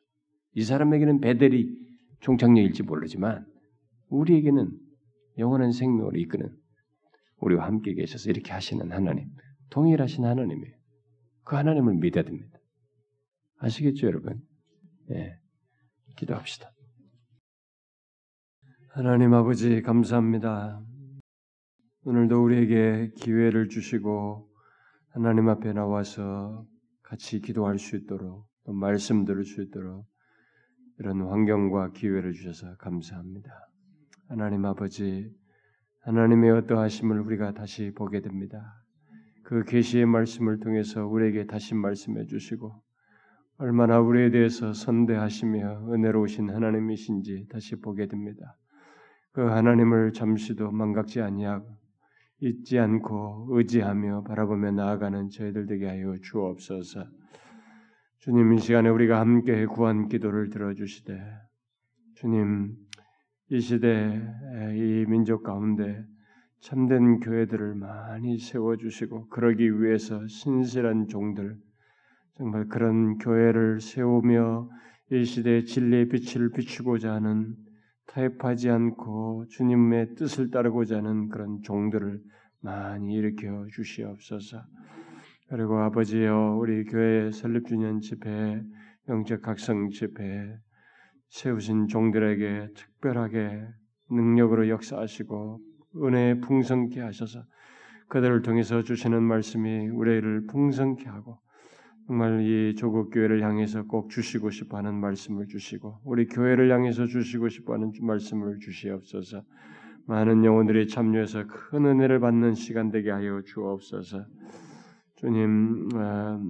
이 사람에게는 베델이 종착역일지 모르지만 우리에게는 영원한 생명으로 이끄는 우리와 함께 계셔서 이렇게 하시는 하나님, 동일하신 하나님이에요. 그 하나님을 믿어야 됩니다. 아시겠죠, 여러분? 예. 기도합시다. 하나님 아버지, 감사합니다. 오늘도 우리에게 기회를 주시고, 하나님 앞에 나와서 같이 기도할 수 있도록, 또 말씀 들을 수 있도록, 이런 환경과 기회를 주셔서 감사합니다. 하나님 아버지, 하나님의 어떠하심을 우리가 다시 보게 됩니다. 그 계시의 말씀을 통해서 우리에게 다시 말씀해 주시고 얼마나 우리에 대해서 선대하시며 은혜로우신 하나님이신지 다시 보게 됩니다. 그 하나님을 잠시도 망각지 아니하고 잊지 않고 의지하며 바라보며 나아가는 저희들 되게 하여 주옵소서. 주님 이 시간에 우리가 함께 구한 기도를 들어주시되 주님 이 시대 이 민족 가운데 참된 교회들을 많이 세워주시고 그러기 위해서 신실한 종들 정말 그런 교회를 세우며 이 시대의 진리의 빛을 비추고자 하는 타협하지 않고 주님의 뜻을 따르고자 하는 그런 종들을 많이 일으켜 주시옵소서. 그리고 아버지여 우리 교회 설립주년 집회, 영적 각성 집회 세우신 종들에게 특별하게 능력으로 역사하시고 은혜 풍성케 하셔서 그들을 통해서 주시는 말씀이 우리를 풍성케 하고 정말 이 조국 교회를 향해서 꼭 주시고 싶어 하는 말씀을 주시고 우리 교회를 향해서 주시고 싶어 하는 말씀을 주시옵소서. 많은 영혼들이 참여해서 큰 은혜를 받는 시간 되게 하여 주옵소서. 주님 어,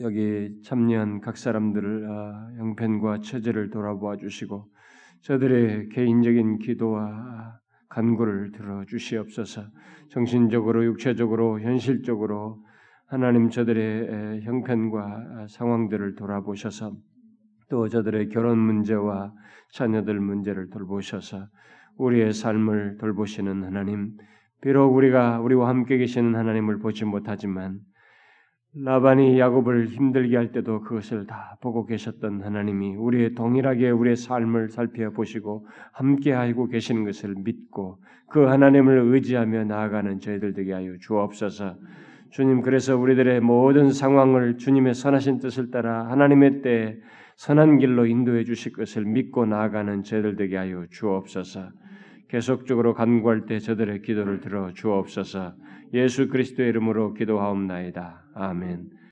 여기 참여한 각 사람들을 어, 형편과 처제를 돌아보아 주시고 저들의 개인적인 기도와 간구를 들어 주시옵소서. 정신적으로 육체적으로 현실적으로 하나님 저들의 형편과 상황들을 돌아보셔서 또 저들의 결혼 문제와 자녀들 문제를 돌보셔서 우리의 삶을 돌보시는 하나님, 비록 우리가 우리와 함께 계시는 하나님을 보지 못하지만 라반이 야곱을 힘들게 할 때도 그것을 다 보고 계셨던 하나님이 우리의 동일하게 우리의 삶을 살펴보시고 함께 하고 계시는 것을 믿고 그 하나님을 의지하며 나아가는 저희들 되게 하여 주옵소서. 주님 그래서 우리들의 모든 상황을 주님의 선하신 뜻을 따라 하나님의 때에 선한 길로 인도해 주실 것을 믿고 나아가는 저희들 되게 하여 주옵소서. 계속적으로 간구할 때 저들의 기도를 들어 주옵소서. 예수 그리스도의 이름으로 기도하옵나이다. 아멘.